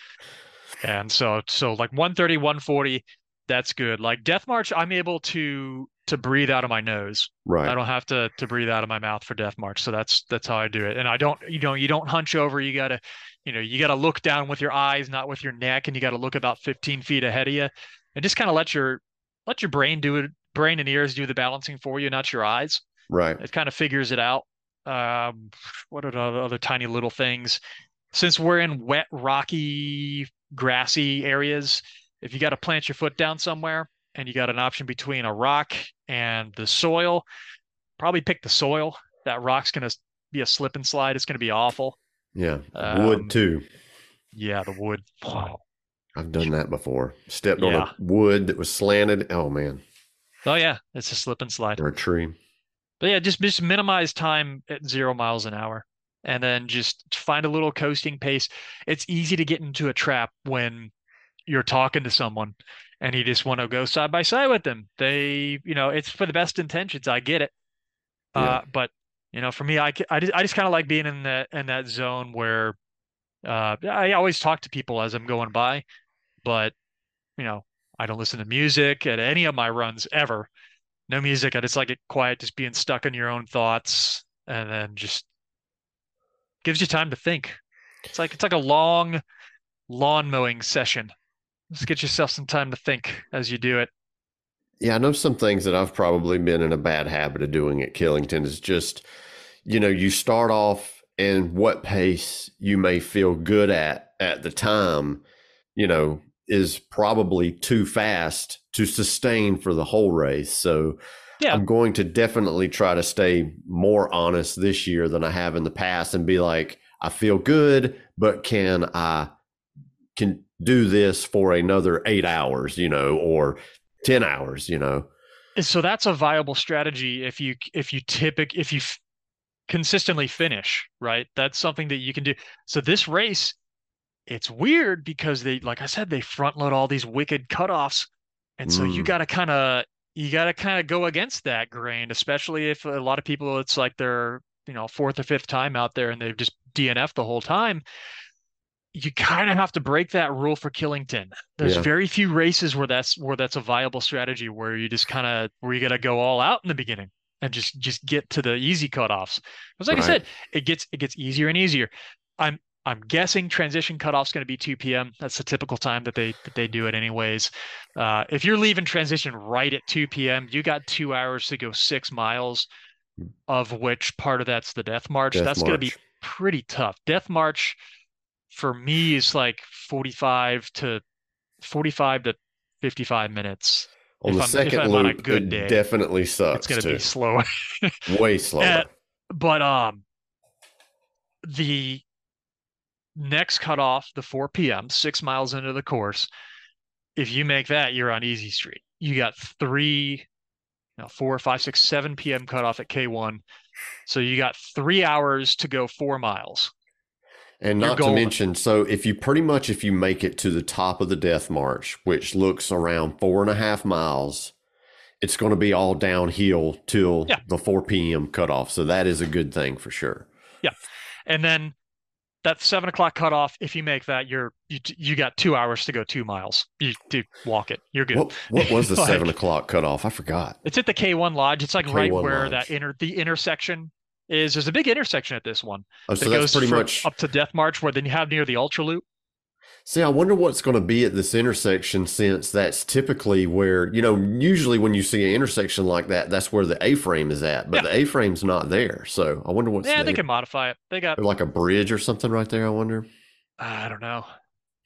And so so like 130, 140, that's good. Like Death March, I'm able to to breathe out of my nose. Right. I don't have to to breathe out of my mouth for death march. So that's that's how I do it. And I don't you know you don't hunch over. You gotta you know you gotta look down with your eyes, not with your neck, and you gotta look about 15 feet ahead of you, and just kind of let your let your brain do it. Brain and ears do the balancing for you, not your eyes. Right. It kind of figures it out. Um, what are the other tiny little things? Since we're in wet, rocky, grassy areas, if you got to plant your foot down somewhere, and you got an option between a rock and the soil, probably pick the soil. That rock's going to be a slip and slide. It's going to be awful. Yeah. Wood um, too. Yeah, the wood. Wow. I've done that before. Stepped yeah. on a wood that was slanted. Oh man. Oh yeah, it's a slip and slide. Or a tree. But yeah, just just minimize time at zero miles an hour, and then just find a little coasting pace. It's easy to get into a trap when you're talking to someone and you just want to go side by side with them. They, you know, it's for the best intentions. I get it. Yeah. Uh, but you know, for me, I, I just, I just kind of like being in that, in that zone where, uh, I always talk to people as I'm going by, but you know, I don't listen to music at any of my runs ever. No music. I just like it quiet, just being stuck in your own thoughts and then just gives you time to think. It's like, it's like a long lawn mowing session just get yourself some time to think as you do it. Yeah, I know some things that I've probably been in a bad habit of doing at Killington is just, you know, you start off and what pace you may feel good at at the time, you know, is probably too fast to sustain for the whole race. So yeah. I'm going to definitely try to stay more honest this year than I have in the past and be like, I feel good, but can I can do this for another eight hours, you know, or 10 hours, you know. So that's a viable strategy if you, if you typic, if you f- consistently finish, right? That's something that you can do. So this race, it's weird because they, like I said, they front load all these wicked cutoffs. And so mm. you got to kind of, you got to kind of go against that grain, especially if a lot of people, it's like they're, you know, fourth or fifth time out there and they've just DNF the whole time you kind of have to break that rule for Killington. There's yeah. very few races where that's where that's a viable strategy where you just kind of where you got to go all out in the beginning and just just get to the easy cutoffs. Because like right. I said, it gets it gets easier and easier. I'm I'm guessing transition cutoff's is going to be 2 p.m. That's the typical time that they that they do it anyways. Uh, if you're leaving transition right at 2 p.m., you got two hours to go six miles. of which part of that's the Death March. Death that's going to be pretty tough. Death March for me is like 45 to 45 to 55 minutes. On If the I'm- if second I'm on a loop, good day, definitely sucks It's going to be slower. <laughs> Way slower. Uh, but um the next cutoff, the 4 p.m., six miles into the course, if you make that, you're on easy street. You got three, no, four, five, six, seven p.m. cutoff at K1. So you got three hours to go four miles. And not to mention, so if you pretty much if you make it to the top of the death march, which looks around four and a half miles, it's going to be all downhill till Yeah. the 4 p.m. cutoff. So that is a good thing for sure. Yeah. And then that seven o'clock cutoff, if you make that, you're you you got two hours to go two miles. You to walk it. You're good. What what was <laughs> the Like- seven o'clock cutoff? I forgot. It's at the K1 Lodge. It's like right K1 where Lodge. that inter the intersection is. There's a big intersection at this one Oh, that so that's goes pretty much. up to Death March, where then you have near the Ultra Loop. See, I wonder what's going to be at this intersection since that's typically where, you know, usually when you see an intersection like that, that's where the A frame is at, but Yeah. the A frame's not there. So I wonder what's Yeah, they can modify it. They got like a bridge or something right there. I wonder. I don't know.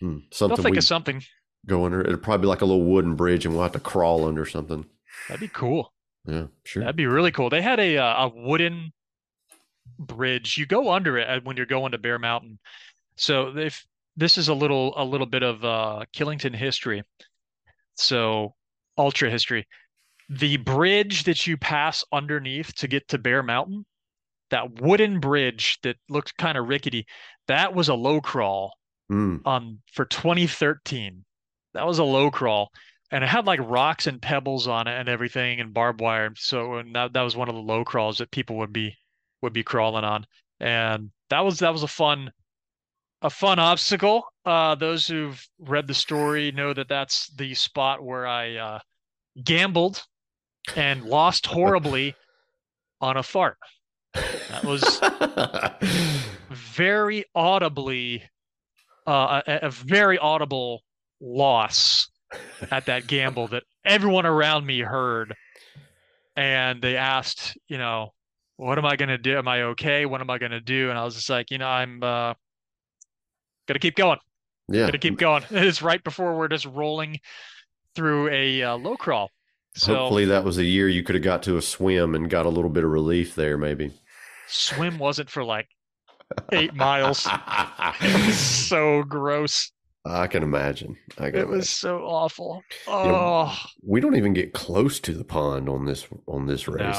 Hmm. something They'll think of something. go under. It'll probably be like a little wooden bridge and we'll have to crawl under something. That'd be cool. Yeah, sure. That'd be really cool. They had a uh, a wooden bridge. You go under it uh, when you're going to Bear Mountain. So if this is a little a little bit of uh, Killington history. So ultra history. The bridge that you pass underneath to get to Bear Mountain, that wooden bridge that looked kind of rickety, that was a low crawl Mm. on for 2013. That was a low crawl, and it had like rocks and pebbles on it and everything, and barbed wire. So and that that was one of the low crawls that people would be would be crawling on, and that was that was a fun a fun obstacle. Uh, those who've read the story know that that's the spot where I uh, gambled and lost horribly <laughs> on a fart. That was <laughs> very audibly uh, a, a very audible loss at that gamble that everyone around me heard and they asked you know what am i going to do am i okay what am i going to do and i was just like you know i'm uh gonna keep going yeah. Got to keep going <laughs> it's right before we're just rolling through a uh, low crawl so Hopefully that was a year you could have got to a swim and got a little bit of relief there, maybe. swim wasn't for like eight miles it was <laughs> so gross I can imagine. I can It was so awful. know, Oh, We don't even get close to the pond on this on this race.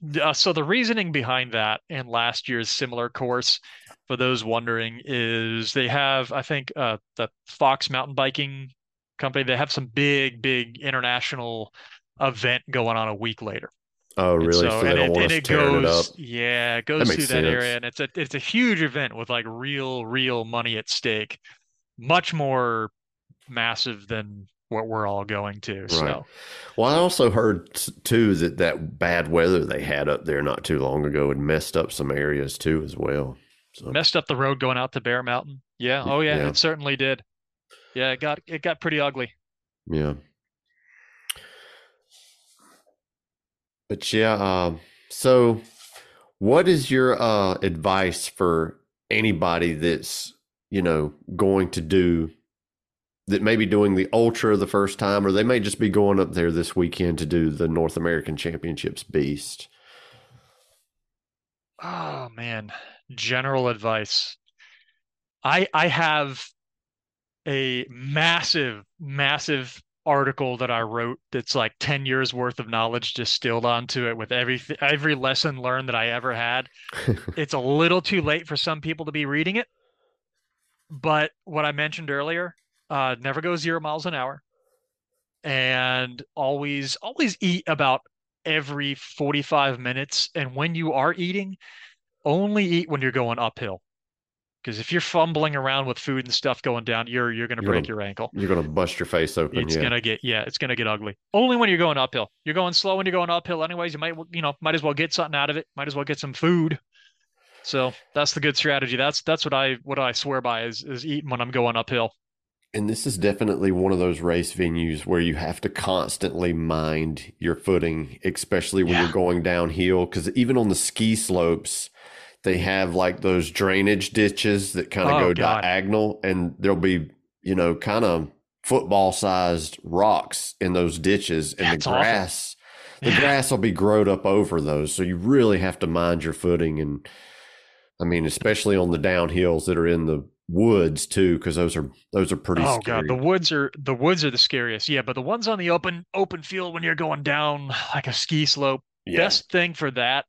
no. Uh, so the reasoning behind that and last year's similar course, for those wondering, is they have, I think, uh, the Fox Mountain Biking Company, they have some big, big international event going on a week later. Oh, And really? so, So, they and it, and it goes, it yeah, it goes makes through that sense. area, and it's a it's a huge event with like real, real money at stake, much more massive than what we're all going to. So. Well, I also heard too that that bad weather they had up there not too long ago had messed up some areas too as well. So messed up the road going out to Bear Mountain. Yeah. Oh yeah, Yeah. it certainly did. Yeah, it got it got pretty ugly. yeah. But yeah, um, so what is your uh, advice for anybody that's you know going to do that may be doing the ultra the first time, or they may just be going up there this weekend to do the North American Championships Beast? Oh man, general advice. I I have a massive massive article that I wrote that's like 10 years worth of knowledge distilled onto it with every every lesson learned that I ever had. <laughs> It's a little too late for some people to be reading it. But what I mentioned earlier, uh, never go zero miles an hour. And always, always eat about every 45 minutes. And when you are eating, only eat when you're going uphill. Because if you're fumbling around with food and stuff going down, you're you're gonna You're break gonna- your ankle. You're gonna bust your face open. It's yeah. gonna get yeah, it's gonna get ugly. Only when you're going uphill. You're going slow when you're going uphill anyways. You might you know might as well get something out of it. Might as well get some food. So that's the good strategy. That's that's what I what I swear by is is eating when I'm going uphill. And this is definitely one of those race venues where you have to constantly mind your footing, especially when Yeah. you're going downhill. Because even on the ski slopes, they have like those drainage ditches that kind of Oh, go God. diagonal, and there'll be, you know, kind of football sized rocks in those ditches, and That's the awful. grass, the Yeah. grass will be growed up over those. So you really have to mind your footing. And I mean, especially on the downhills that are in the woods too, because those are those are pretty Oh scary. God, the woods are the woods are the scariest. Yeah, but the ones on the open open field when you're going down like a ski slope, yeah. best thing for that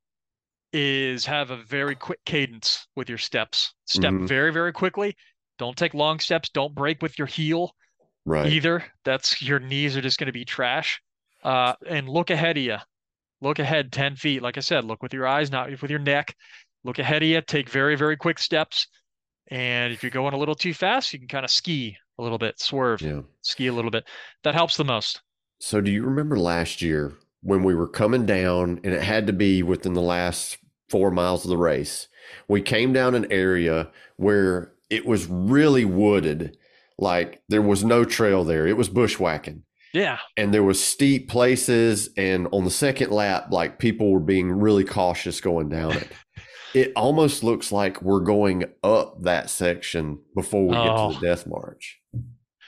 is have a very quick cadence with your steps. Step Mhm. very, very quickly. Don't take long steps. Don't break with your heel right. either. That's your knees are just going to be trash. Uh, and look ahead of you. Look ahead 10 feet. Like I said, look with your eyes, not with your neck. Look ahead of you. Take very, very quick steps. And if you're going a little too fast, you can kind of ski a little bit, swerve, Yeah. ski a little bit. That helps the most. So do you remember last year when we were coming down and it had to be within the last four miles of the race? We came down an area where it was really wooded, like there was no trail there. It was bushwhacking. Yeah. and there was steep places and on the second lap like people were being really cautious going down it <laughs> it almost looks like we're going up that section before we get to Oh. the death march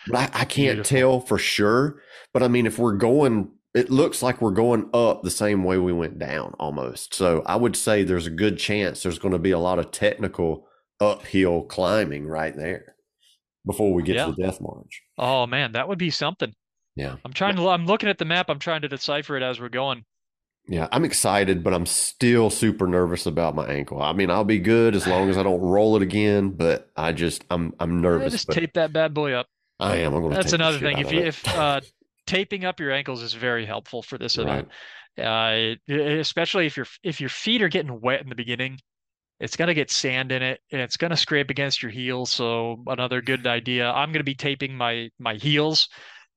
but i, I can't Beautiful. tell for sure but i mean if we're going it looks like we're going up the same way we went down almost so i would say there's a good chance there's going to be a lot of technical uphill climbing right there before we get Yeah. to the death march Oh man, that would be something. yeah I'm trying to, I'm looking at the map. I'm trying to decipher it as we're going. Yeah, I'm excited, but I'm still super nervous about my ankle. I mean, I'll be good as long as I don't roll it again, but I just I'm I'm nervous. just tape that bad boy up. I am. I'm going to. That's another thing. If you, if uh, taping up your ankles is very helpful for this right, event, uh, especially if your if your feet are getting wet in the beginning, it's gonna get sand in it and it's gonna scrape against your heels. So another good <laughs> idea. I'm gonna be taping my my heels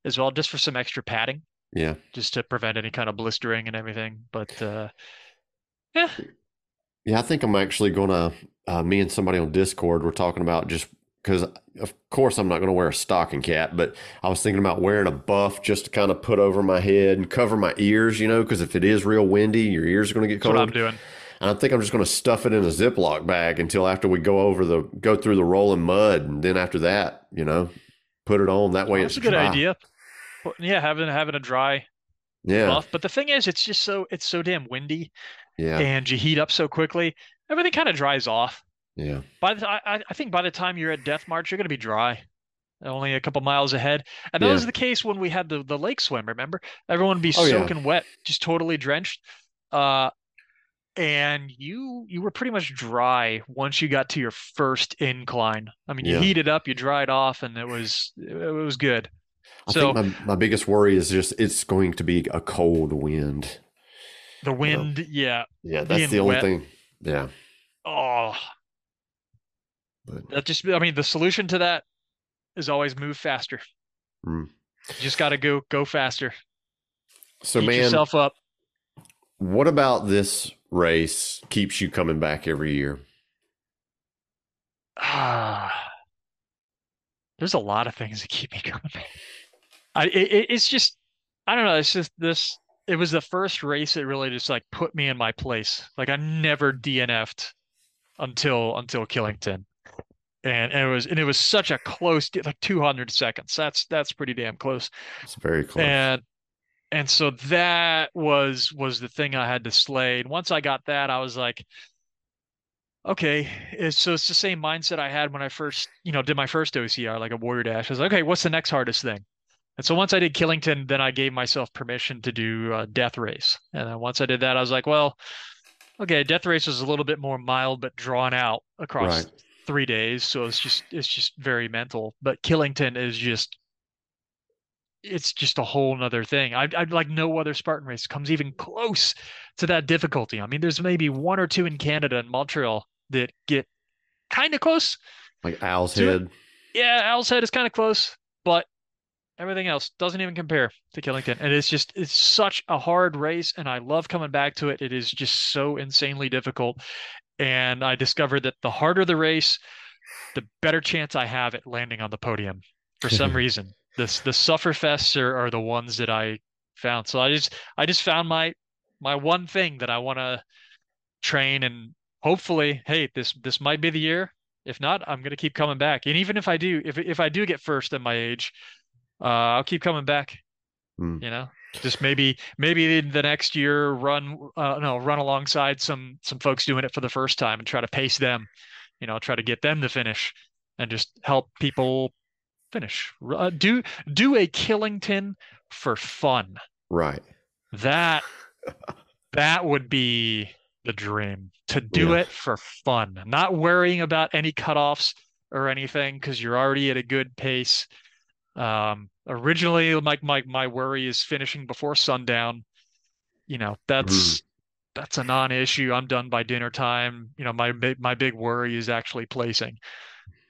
as well, just for some extra padding, yeah, just to prevent any kind of blistering and everything. But uh, yeah, yeah. I think I'm actually going to. Uh, me and somebody on Discord were talking about just because, of course, I'm not going to wear a stocking cap, but I was thinking about wearing a buff just to kind of put over my head and cover my ears, you know, because if it is real windy, your ears are going to get that's what I'm cold. doing. And I think I'm just going to stuff it in a Ziploc bag until after we go over the go through the rolling mud, and then after that, you know, put it on. That way, That's it's a good dry. idea. Well, Yeah, having having a dry Yeah, buff. But the thing is, it's just so it's so damn windy, yeah, and you heat up so quickly. Everything kind of dries off. Yeah. By the I, I think by the time you're at Death March, you're going to be dry, only a couple miles ahead. And that Yeah. was the case when we had the the lake swim. Remember, everyone would be Oh, yeah. soaking wet, just totally drenched. Uh, and you you were pretty much dry once you got to your first incline. I mean, you Yeah. heated up, you dried off, and it was it was good. I So think my, my biggest worry is just it's going to be a cold wind. the wind, yeah. Yeah, that's the only wet. thing. Yeah, Oh, but that just I mean, the solution to that is always move faster. Mm. You just got to go go faster. so Heat man, yourself up. what about this race keeps you coming back every year? Ah, <sighs> there's a lot of things that keep me <laughs> coming back. I it- it's just I don't know. It's just this. It was the first race that really just like put me in my place. Like I never DNF'd until until Killington, and, and it was and it was such a close like 200 seconds. That's that's pretty damn close. It's very close. And and so that was was the thing I had to slay. And once I got that, I was like, okay, it's, so it's the same mindset I had when I first, you know, did my first OCR, like a Warrior Dash. I was like, okay, what's the next hardest thing? And so once I did Killington, then I gave myself permission to do uh, Death Race. And then once I did that, I was like, well, okay, Death Race was a little bit more mild but drawn out across Right. Three days. So it's just it's just very mental. But Killington is just it's just a whole nother thing. I I'd like no other Spartan race comes even close to that difficulty. I mean, there's maybe one or two in Canada and Montreal that get kind of close. like Owl's Do it. Head. Yeah, Owl's Head is kind of close, but everything else doesn't even compare to Killington. And it's just it's such a hard race, and I love coming back to it. It is just so insanely difficult. And I discovered that the harder the race, the better chance I have at landing on the podium. for some <laughs> reason. This the sufferfests are, are the ones that I found. So I just I just found my my one thing that I want to train and hopefully, hey, this this might be the year. If not, I'm gonna keep coming back. And even if I do, if if I do get first at my age, uh, I'll keep coming back. Mm. You know, just maybe maybe in the next year run uh, no run alongside some some folks doing it for the first time and try to pace them. You know, try to get them to finish and just help people finish. Uh, do do a Killington for fun. Right. That <laughs> that would be the dream to do Yeah. it for fun, not worrying about any cutoffs or anything because you're already at a good pace. Um, originally, my my my worry is finishing before sundown. You know, that's that's a non-issue. I'm done by dinner time. You know, my big my big worry is actually placing.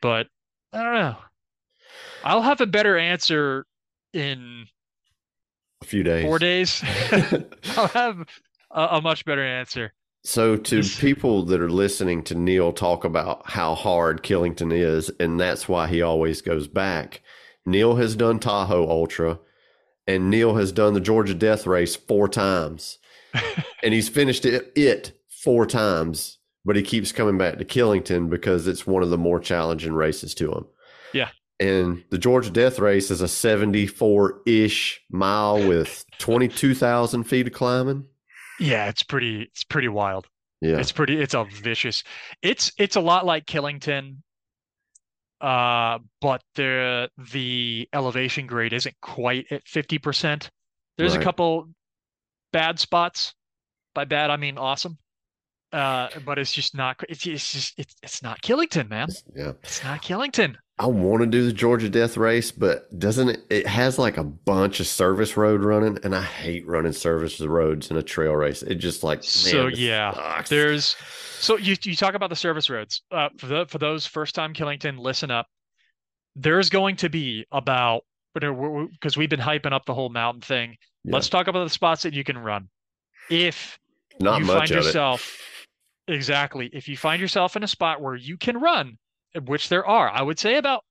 But I don't know. I'll have a better answer in A few days. four days. <laughs> <laughs> I'll have a, a much better answer. So, to people that are listening to Neil talk about how hard Killington is, and that's why he always goes back, Neil has done Tahoe Ultra, and Neil has done the Georgia Death Race four times, <laughs> and he's finished it, it four times, but he keeps coming back to Killington because it's one of the more challenging races to him. Yeah. And the Georgia Death Race is a 74 ish mile with 22,000 feet of climbing. Yeah, it's pretty it's pretty wild. Yeah. It's pretty it's a vicious. It's it's a lot like Killington. Uh, but the the elevation grade isn't quite at 50%. There's Right. a couple bad spots. By bad I mean awesome. Uh, but it's just not it's it's just it's it's not Killington, man. yeah. It's not Killington. I want to do the Georgia Death Race, but doesn't it? It has like a bunch of service road running, and I hate running service roads in a trail race. It just like So, man, this yeah, sucks. There's so you you talk about the service roads. Uh, for the for those first time Killington, listen up. There's going to be about because we've been hyping up the whole mountain thing. Yeah. Let's talk about the spots that you can run. If not you much find of yourself exactly, if you find yourself in a spot where you can run, which there are, I would say about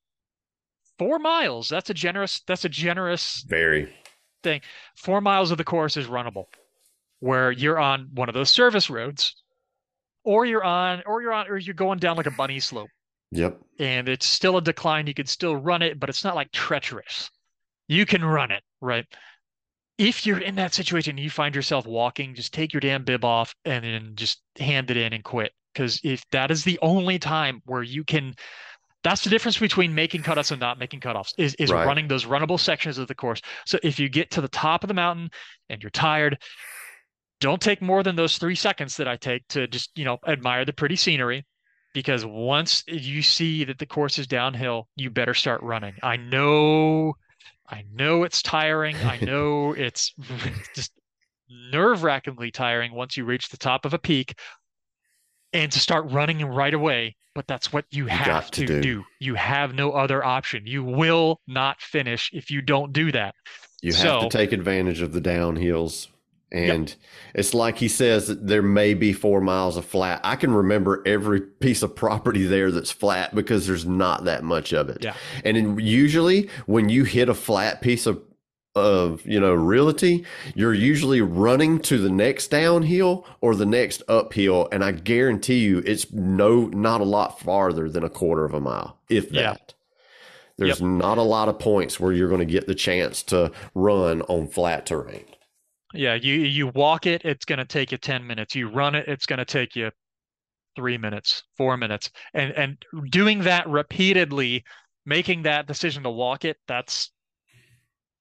four miles. That's a generous. That's a generous. Very. four miles of the course is runnable where you're on one of those service roads or you're on or you're on or you're going down like a bunny slope Yep. and it's still a decline you can still run it but it's not like treacherous you can run it right if you're in that situation you find yourself walking just take your damn bib off and then just hand it in and quit because if that is the only time where you can that's the difference between making cutoffs and not making cutoffs is, is Right. running those runnable sections of the course. So if you get to the top of the mountain and you're tired don't take more than those three seconds that i take to just you know admire the pretty scenery because once you see that the course is downhill you better start running. I know i know it's tiring. I <laughs> know it's <laughs> just nerve-wrackingly tiring once you reach the top of a peak and to start running right away but that's what you, have to do. do. you have no other option you will not finish if you don't do that You have So- to take advantage of the downhills. And it's like he says that there may be four miles of flat. I can remember every piece of property there that's flat because there's not that much of it. Yeah. And in, usually when you hit a flat piece of of you know realty, you're usually running to the next downhill or the next uphill, and I guarantee you it's no not a lot farther than a quarter of a mile, if Yeah. that. There's not a lot of points where you're going to get the chance to run on flat terrain. Yeah, you you walk it, it's going to take you 10 minutes. You run it, it's going to take you 3 minutes, 4 minutes. And and doing that repeatedly, making that decision to walk it, that's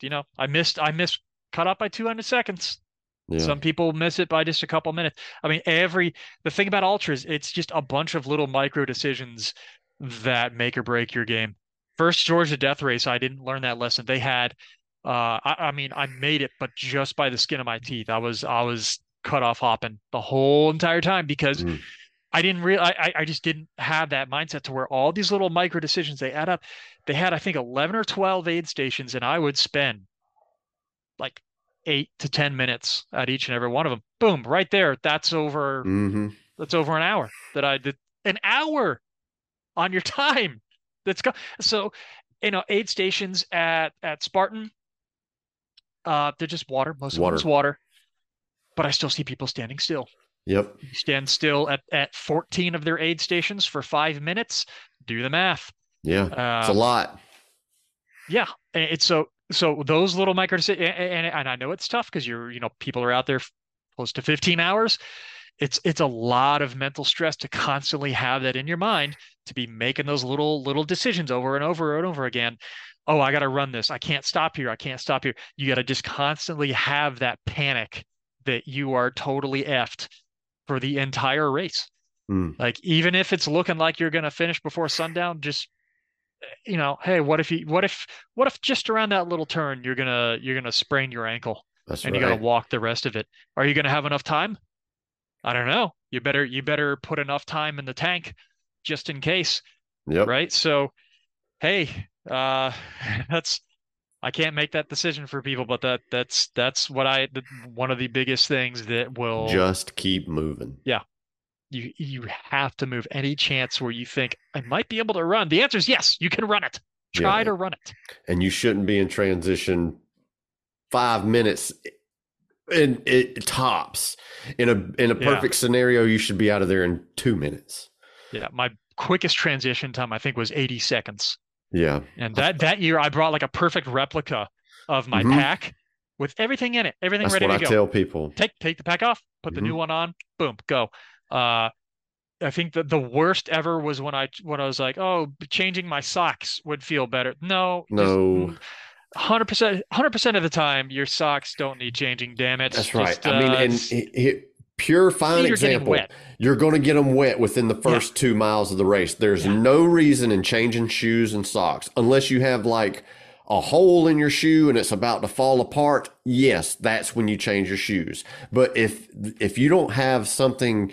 you know, I missed I missed cut up by 200 seconds. Yeah. Some people miss it by just a couple minutes. I mean, every the thing about ultras, it's just a bunch of little micro decisions that make or break your game. First Georgia Death Race, I didn't learn that lesson. They had uh I, I mean I made it, but just by the skin of my teeth. I was I was cut off hopping the whole entire time because Mm. I didn't really, I, I just didn't have that mindset to where all these little micro decisions they add up. They had I think 11 or 12 aid stations and I would spend like eight to 10 minutes at each and every one of them. Boom, right there. That's over hmm that's over an hour that I did an hour on your <laughs> time. That's go so you know, aid stations at at Spartan, uh, they're just water. Most Water. of is water. But I still see people standing still. Yep. You stand still at, at 14 of their aid stations for five minutes. Do the math. Yeah. it's a Um, lot. Yeah, it's so so those little micro and, and and I know it's tough because you're you know people are out there close to 15 hours. It's it's a lot of mental stress to constantly have that in your mind to be making those little little decisions over and over and over again. Oh, I got to run this. I can't stop here. I can't stop here. You got to just constantly have that panic that you are totally effed for the entire race. Mm. Like even if it's looking like you're going to finish before sundown, just you know, hey, what if you what if what if just around that little turn you're going to you're going to sprain your ankle That's and right. you got to walk the rest of it. Are you going to have enough time? I don't know. You better you better put enough time in the tank just in case, Yep. right? So, hey, uh <laughs> that's I can't make that decision for people, but that that's that's what I the, one of the biggest things that will Just keep moving. Yeah. You you have to move any chance where you think I might be able to run. The answer is yes, you can run it. Try Yeah. to run it. And you shouldn't be in transition five minutes in it tops. In a in a Yeah. perfect scenario, you should be out of there in two minutes. Yeah, my quickest transition time I think was 80 seconds. Yeah. And that that year I brought like a perfect replica of my Mhm. pack with everything in it, everything That's ready what to I go. tell people. Take take the pack off, put the Mhm. new one on, boom, go. Uh I think that the worst ever was when I when I was like, oh, changing my socks would feel better. No, No. hundred percent, hundred percent of the time, your socks don't need changing. Damn it! That's right. Just, I mean, uh, and it, it, pure fine feet example. You're going to get them wet within the first two miles of the race. There's Yeah. no reason in changing shoes and socks unless you have like a hole in your shoe and it's about to fall apart. Yes, that's when you change your shoes. But if if you don't have something,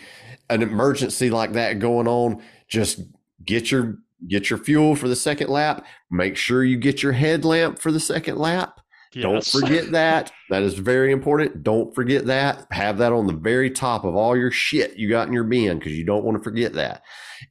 an emergency like that going on, just get your get your fuel for the second lap. Make sure you get your headlamp for the second lap. Don't forget <laughs> that. That is very important. Don't forget that. Have that on the very top of all your shit you got in your bin because you don't want to forget that.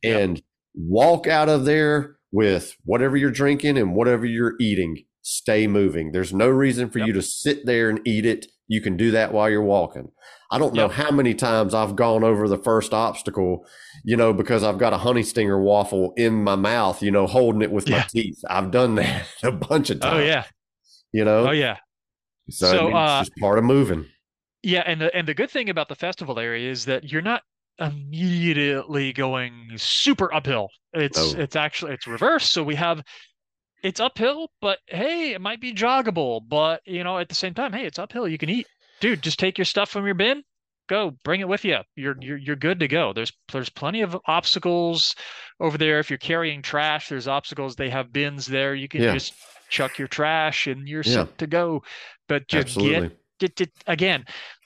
Yep. And walk out of there with whatever you're drinking and whatever you're eating. Stay moving. There's no reason for Yep. you to sit there and eat it. You can do that while you're walking. I don't know Yep. how many times I've gone over the first obstacle, you know, because I've got a honey stinger waffle in my mouth, you know, holding it with my teeth. I've done that <laughs> a bunch of oh, times. Oh yeah. You know, Oh yeah. so, So, I mean, uh, it's just part of moving. Yeah, and the and the good thing about the festival area is that you're not immediately going super uphill. It's No. it's actually it's reverse. So we have it's uphill, but hey, it might be joggable. But you know, at the same time, hey, it's uphill. You can eat, dude. Just take your stuff from your bin, go, bring it with you. You're you're you're good to go. There's there's plenty of obstacles over there. If you're carrying trash, there's obstacles. They have bins there. You can Yeah. just chuck your trash and you're Yeah. set to go. But just get Absolutely. get, get again,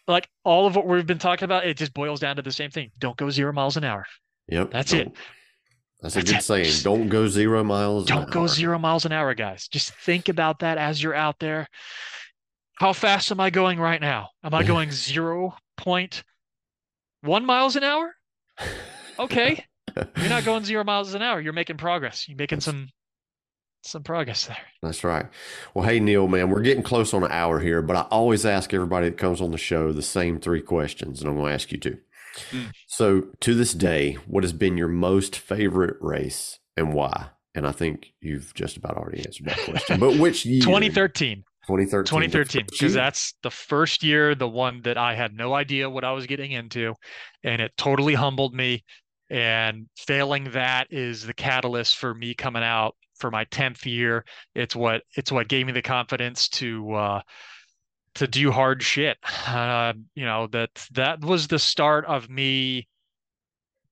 like all of what we've been talking about, it just boils down to the same thing. Don't go zero miles an hour. Yep. That's it. Don't- That's a That's good it. saying. Just Don't go zero miles. Don't go hour. zero miles an hour, guys. Just think about that as you're out there. How fast am I going right now? Am I going <laughs> zero point one miles an hour? <laughs> Okay. You're not going zero miles an hour. You're making progress. You're making some some progress there. That's right. Well, hey, Neil, man, we're getting close on an hour here, but I always ask everybody that comes on the show the same three questions, and I'm going to ask you two. Mm. So, to this day, what has been your most favorite race and why? And I think you've just about already answered that question. But which <laughs> year? 2013. 2013. 2013 because that's the first year the one that i had no idea what i was getting into and it totally humbled me and failing that is the catalyst for me coming out for my 10th year it's what it's what gave me the confidence to uh to do hard shit uh you know that that was the start of me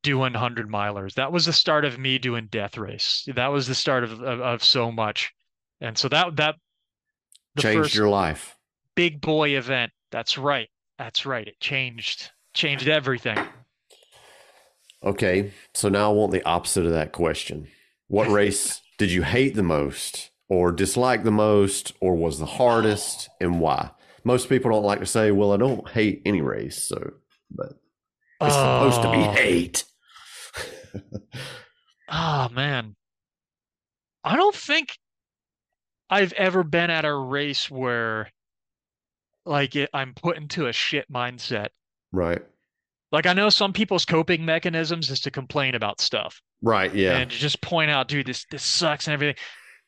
doing 100 milers that was the start of me doing death race that was the start of of, of so much and so that that changed your life. big boy event. That's right. That's right. It changed changed everything. Okay, so now I want the opposite of that question. What race did you hate the most, or dislike the most, or was the hardest, and why? Most people don't like to say, "Well, I don't hate any race," so but it's supposed to be Oh. hate. Oh <laughs> man. I don't think I've ever been at a race where like it, I'm put into a shit mindset. Right. Like I know some people's coping mechanisms is to complain about stuff Right. Yeah. and to just point out, dude, this this sucks and everything.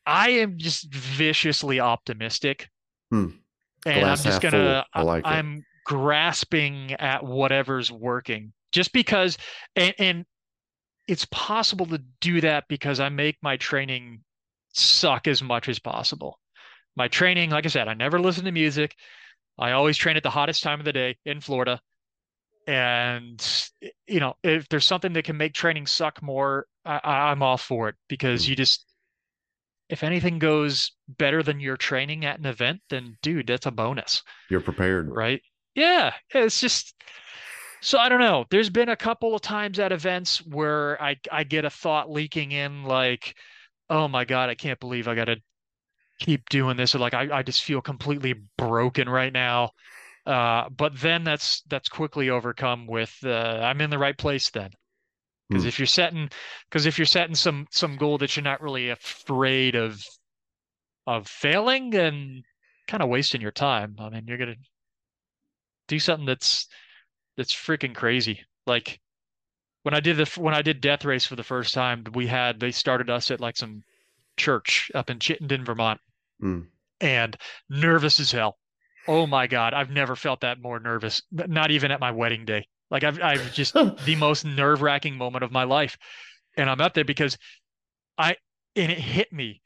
I am just viciously optimistic. Hmm. And Glass I'm just gonna full. I like it. I'm grasping at whatever's working. Just because and, and it's possible to do that because I make my training suck as much as possible. My training, like I said, I never listen to music. I always train at the hottest time of the day in Florida. And you know, if there's something that can make training suck more, I, I'm all for it because Hmm. you just, if anything goes better than your training at an event, then dude, that's a bonus, You're prepared. right? Yeah, it's just so I don't know. There's been a couple of times at events where I I get a thought leaking in like, oh my God, I can't believe I gotta keep doing this, or like I, I just feel completely broken right now. Uh, but then that's that's quickly overcome with uh, I'm in the right place then. Because Hmm. if you're setting, because if you're setting some some goal that you're not really afraid of of failing, then kind of wasting your time. I mean, you're gonna do something that's that's freaking crazy. Like when I did the when I did Death Race for the first time, we had they started us at like some church up in Chittenden, Vermont, Mm. and nervous as hell. Oh my God, I've never felt that more nervous. Not even at my wedding day. Like I've I've <laughs> just the most nerve-wracking moment of my life. And I'm up there because I and it hit me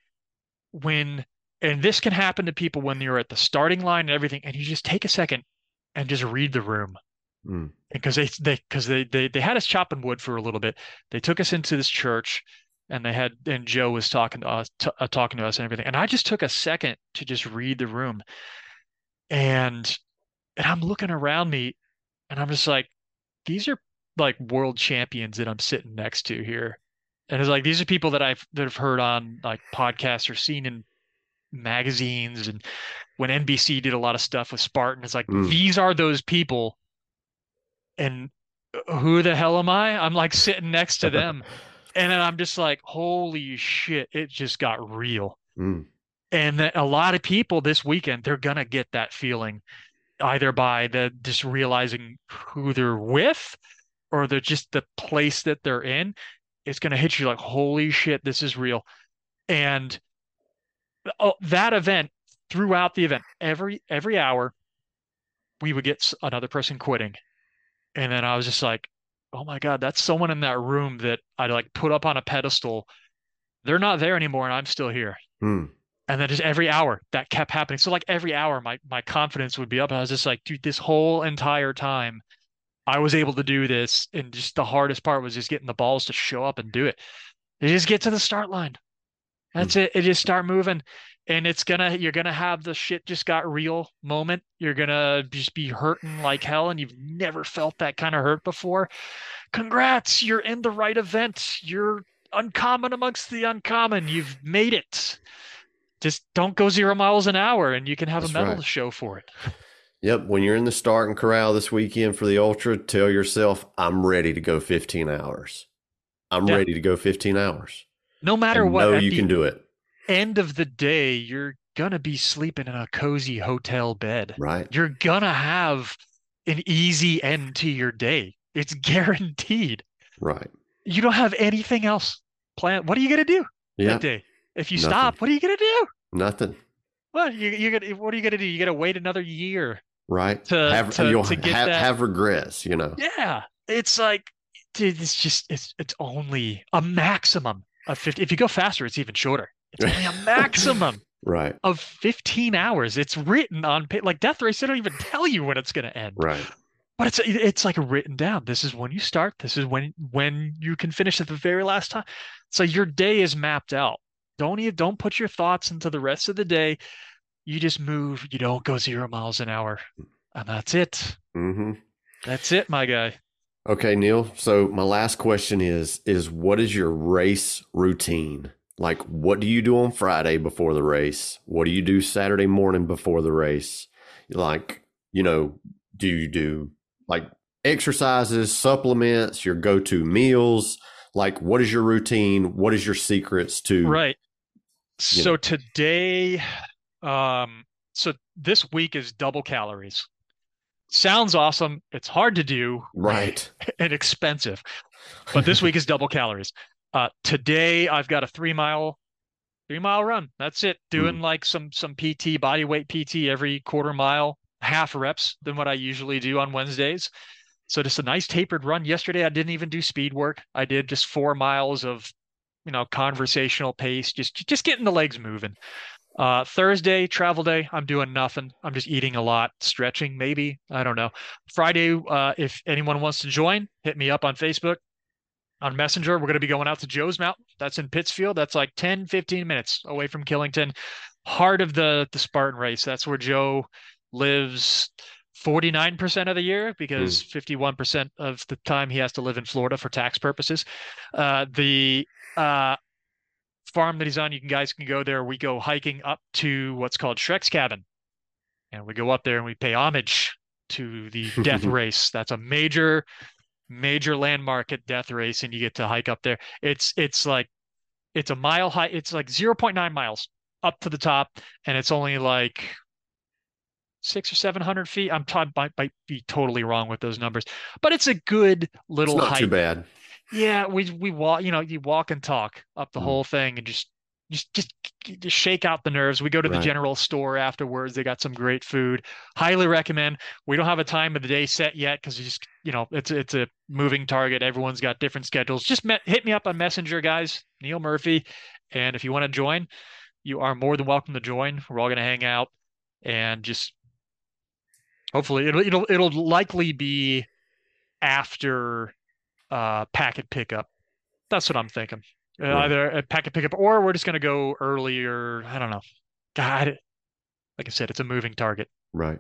when and this can happen to people when you're at the starting line and everything, and you just take a second and just read the room. Mm. Because they they because they, they they had us chopping wood for a little bit. They took us into this church and they had and Joe was talking to us t uh, talking to us and everything. And I just took a second to just read the room. And and I'm looking around me and I'm just like, these are like world champions that I'm sitting next to here. And it's like these are people that I've that I've heard on like podcasts or seen in magazines and when NBC did a lot of stuff with Spartan, it's like Mm. these are those people. And who the hell am I? I'm like sitting next to them. <laughs> And then I'm just like, holy shit, it just got real. Mm. And a lot of people this weekend, they're gonna get that feeling either by the just realizing who they're with or they're just the place that they're in. It's gonna hit you like, holy shit, this is real. And oh, that event, throughout the event, every every hour, we would get another person quitting. And then I was just like, oh my God, that's someone in that room that I like put up on a pedestal. They're not there anymore, and I'm still here. Mm. And then just every hour that kept happening. So like every hour my my confidence would be up. And I was just like, dude, this whole entire time I was able to do this. And just the hardest part was just getting the balls to show up and do it. You just get to the start line. That's hmm. it. It just start moving. And it's gonna you're gonna have the shit just got real moment. You're gonna just be hurting like hell, and you've never felt that kind of hurt before. Congrats, you're in the right event. You're uncommon amongst the uncommon. You've made it. Just don't go zero miles an hour and you can have That's a medal right. to show for it. <laughs> Yep. When you're in the starting corral this weekend for the ultra, tell yourself, I'm ready to go 15 hours. I'm Yeah. ready to go 15 hours. No matter And what, at you can do it. end of the day, you're gonna be sleeping in a cozy hotel bed. Right. You're gonna have an easy end to your day. It's <laughs> guaranteed. Right. You don't have anything else planned. What are you gonna do Yeah. that day? If you Nothing. stop, what are you gonna do? Nothing. What you you gonna what are you gonna do? You gotta wait another year. Right. To- have, to- you'll to get have, that- have regrets, you know. Yeah, it's like, dude, it's just it's it's only a maximum of 50. If you go faster, it's even shorter. It's only a <laughs> maximum Right. of 15 hours. It's written on like Death Race. They don't even tell you when it's going to end, Right. but it's it's like written down. This is when you start. This is when when you can finish at the very last time. So your day is mapped out. Don't even don't put your thoughts into the rest of the day. You just move. You don't go zero miles an hour, and that's it. hmm That's it, my guy. Okay, Neil. So my last question is is what is your race routine? Like what do you do on Friday before the race? What do you do Saturday morning before the race? Like, you know, do you do like exercises, supplements, your go-to meals? Like what is your routine? What is your secrets to Right. So know. today, um, so this week is double calories. Sounds awesome. It's hard to do Right. <laughs> and expensive, but this week is <laughs> double calories. Uh, today I've got a three mile, three mile run. That's it. Doing like some some PT, body weight PT every quarter mile, half reps than what I usually do on Wednesdays. So just a nice tapered run. Yesterday I didn't even do speed work. I did just four miles of, you know, conversational pace, just just getting the legs moving. Uh, Thursday, travel day, I'm doing nothing. I'm just eating a lot, stretching maybe. I don't know. Friday, uh, if anyone wants to join, hit me up on Facebook, on Messenger. We're going to be going out to Joe's Mountain. That's in Pittsfield. That's like 10, 15 minutes away from Killington. Heart of the the Spartan race. That's where Joe lives 49% of the year because 51% of the time he has to live in Florida for tax purposes. Uh, the uh, farm that he's on, you can, guys can go there. We go hiking up to what's called Shrek's Cabin. And we go up there and we pay homage to the <laughs> death race. That's a major, major landmark at death race, and you get to hike up there. It's it's like it's a mile high, it's like 0.9 miles up to the top, and it's only like six or seven hundred feet. I'm t- might, might be totally wrong with those numbers, but it's a good It's little not hike. too bad. Yeah, we we walk, you know, you walk and talk up the Mm. whole thing and just just just just shake out the nerves. We go to the general store afterwards. They got some great food. Highly recommend. We don't have a time of the day set yet because just, you know, it's it's a moving target. Everyone's got different schedules. Just met, hit me up on Messenger, guys. Neil Murphy. And if you want to join, you are more than welcome to join. We're all going to hang out and just hopefully it'll it'll it'll likely be after uh packet pickup. That's what I'm thinking. Uh, Right. Either a packet pickup or we're just gonna go earlier. I don't know. God, like I said, it's a moving target. Right.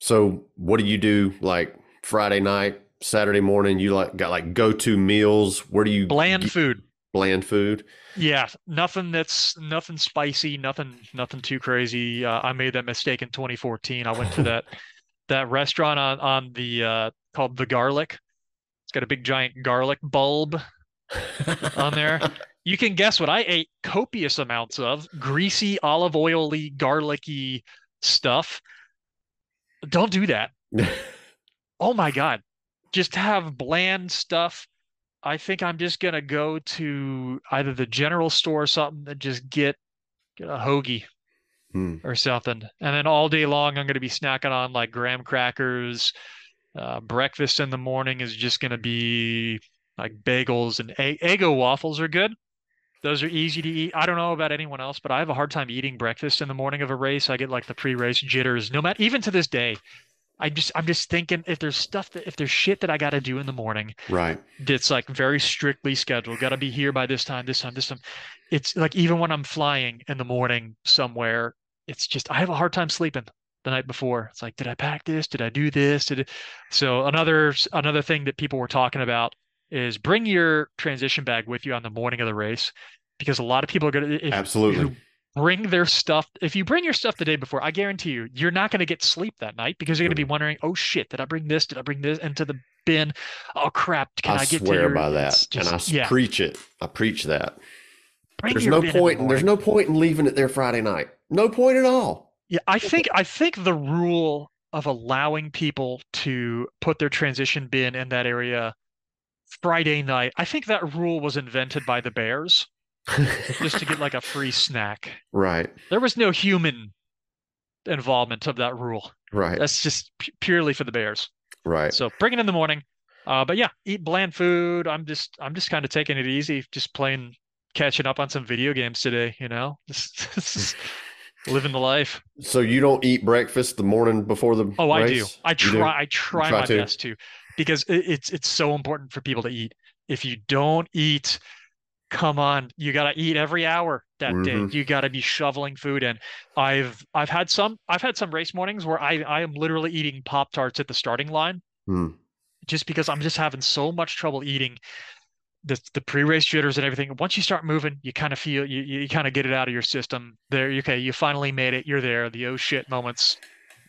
So, what do you do like Friday night, Saturday morning? You like got like go to meals? Where do you Bland get food. bland food? Yeah, nothing that's nothing spicy, nothing nothing too crazy. Uh, I made that mistake in 2014. I went to that <laughs> that restaurant on on the uh called The Garlic. Got a big giant garlic bulb on there. <laughs> You can guess what I ate copious amounts of greasy, olive oily, garlicky stuff. Don't do that. <laughs> Oh my God. Just have bland stuff. I think I'm just gonna go to either the general store or something and just get, get a hoagie Hmm. or something. And then all day long, I'm gonna be snacking on like graham crackers. Uh, breakfast in the morning is just gonna be like bagels and egg Eggo waffles are good. Those are easy to eat. I don't know about anyone else, but I have a hard time eating breakfast in the morning of a race. I get like the pre-race jitters. No matter even to this day, I just I'm just thinking if there's stuff that if there's shit that I got to do in the morning Right. that's like very strictly scheduled, got to be here by this time, this time, this time. It's like even when I'm flying in the morning somewhere, it's just I have a hard time sleeping the night before. It's like, did I pack this? Did I do this? Did it... So another another thing that people were talking about is bring your transition bag with you on the morning of the race because a lot of people are gonna Absolutely. bring their stuff. If you bring your stuff the day before, I guarantee you, you're not going to get sleep that night because you're going to be wondering, oh shit, did I bring this? Did I bring this into the bin? Oh crap, can I, I get to swear your... by that, just- and I yeah, preach it. I preach that. bring There's no in the point. There's no point in leaving it there Friday night. No point at all. Yeah, I think I think the rule of allowing people to put their transition bin in that area Friday night, I think that rule was invented by the Bears just to get like a free snack. right. There was no human involvement of that rule. Right. That's just pu- purely for the Bears. right. So bring it in the morning. Uh, but yeah, eat bland food. I'm just I'm just kind of taking it easy, just playing catching up on some video games today, you know? <laughs> Just, just living the life. So you don't eat breakfast the morning before the Oh, I do. I You do? try I try, try my to? best to because it's it's so important for people to eat. If you don't eat, come on, you got to eat every hour that Mhm. day. You got to be shoveling food in. I've I've had some I've had some race mornings where I I am literally eating Pop Tarts at the starting line Hmm. just because I'm just having so much trouble eating the the pre-race jitters and everything. Once you start moving, you kind of feel you you kind of get it out of your system. There, okay, you finally made it. You're there. The oh shit moments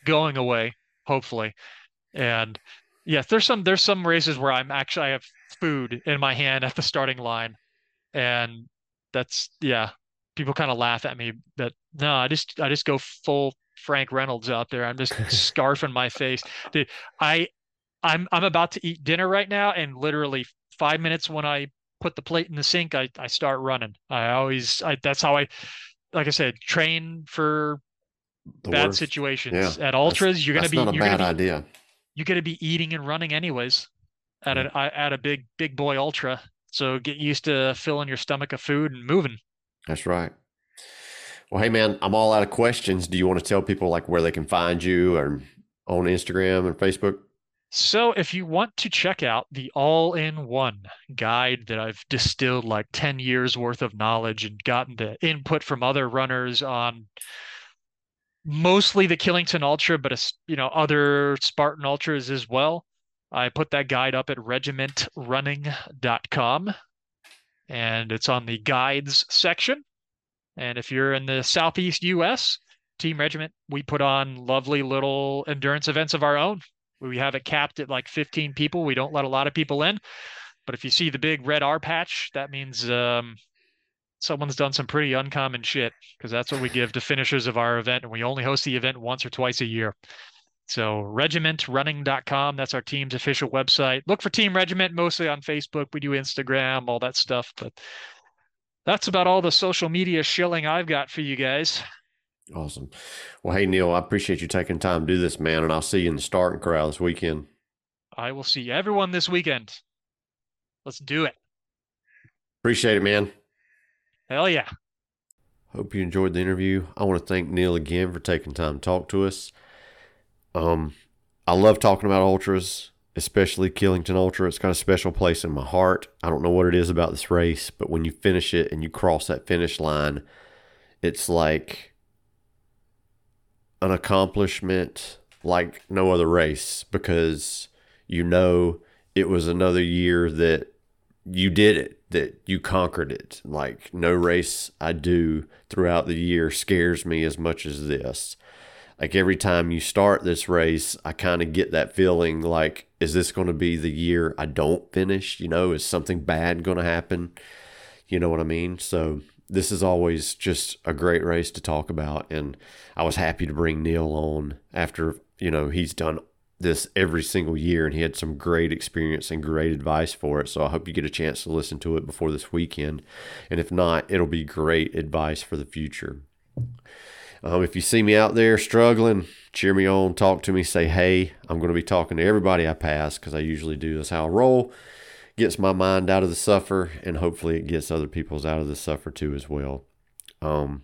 going away, hopefully. And yes, there's some there's some races where I'm actually I have food in my hand at the starting line, and that's yeah. people kind of laugh at me, but no, I just I just go full Frank Reynolds out there. I'm just <laughs> scarfing my face. Dude, I I'm I'm about to eat dinner right now, and literally five minutes when I put the plate in the sink, I I start running. I always I that's how I like I said, train for The bad worst. situations. Yeah, At ultras, you're gonna be not a you're bad gonna be idea. you're gonna be eating and running anyways at a at a big big boy ultra. So get used to filling your stomach of food and moving. That's right. Well, hey man, I'm all out of questions. Do you want to tell people like where they can find you or on Instagram and Facebook? So if you want to check out the all-in-one guide that I've distilled like 10 years worth of knowledge and gotten the input from other runners on mostly the Killington Ultra, but as- you know, other Spartan Ultras as well. I put that guide up at regimentrunning.com and it's on the guides section. And if you're in the Southeast US, Team Regiment, we put on lovely little endurance events of our own. We have it capped at like 15 people. We don't let a lot of people in. But if you see the big red R patch, that means um, someone's done some pretty uncommon shit because that's what we give to finishers of our event. And we only host the event once or twice a year. So regimentrunning.com, that's our team's official website. Look for Team Regiment mostly on Facebook. We do Instagram, all that stuff. But that's about all the social media shilling I've got for you guys. Awesome. Well, hey Neil, I appreciate you taking time to do this, man, and I'll see you in the starting crowd this weekend. I will see everyone this weekend. Let's do it. Appreciate it, man. Hell yeah. Hope you enjoyed the interview. I want to thank Neil again for taking time to talk to us. Um, I love talking about ultras, especially Killington Ultra. It's got a special place in my heart. I don't know what it is about this race, but when you finish it and you cross that finish line, it's like an accomplishment like no other race because you know it was another year that you did it, that you conquered it. Like no race I do throughout the year scares me as much as this. Like every time you start this race, I kind of get that feeling like, is this going to be the year I don't finish? You know, is something bad going to happen? You know what I mean? So this is always just a great race to talk about. And I was happy to bring Neil on after, you know, he's done this every single year and he had some great experience and great advice for it. So I hope you get a chance to listen to it before this weekend. And if not, it'll be great advice for the future. Um, if you see me out there struggling, cheer me on, talk to me, say hey. I'm going to be talking to everybody I pass because I usually do. That's how I roll. Gets my mind out of the suffer, and hopefully it gets other people's out of the suffer too as well. Um,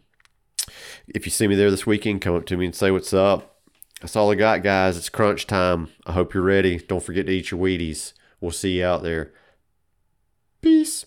if you see me there this weekend, come up to me and say what's up. That's all I got, guys. It's crunch time. I hope you're ready. Don't forget to eat your Wheaties. We'll see you out there. Peace.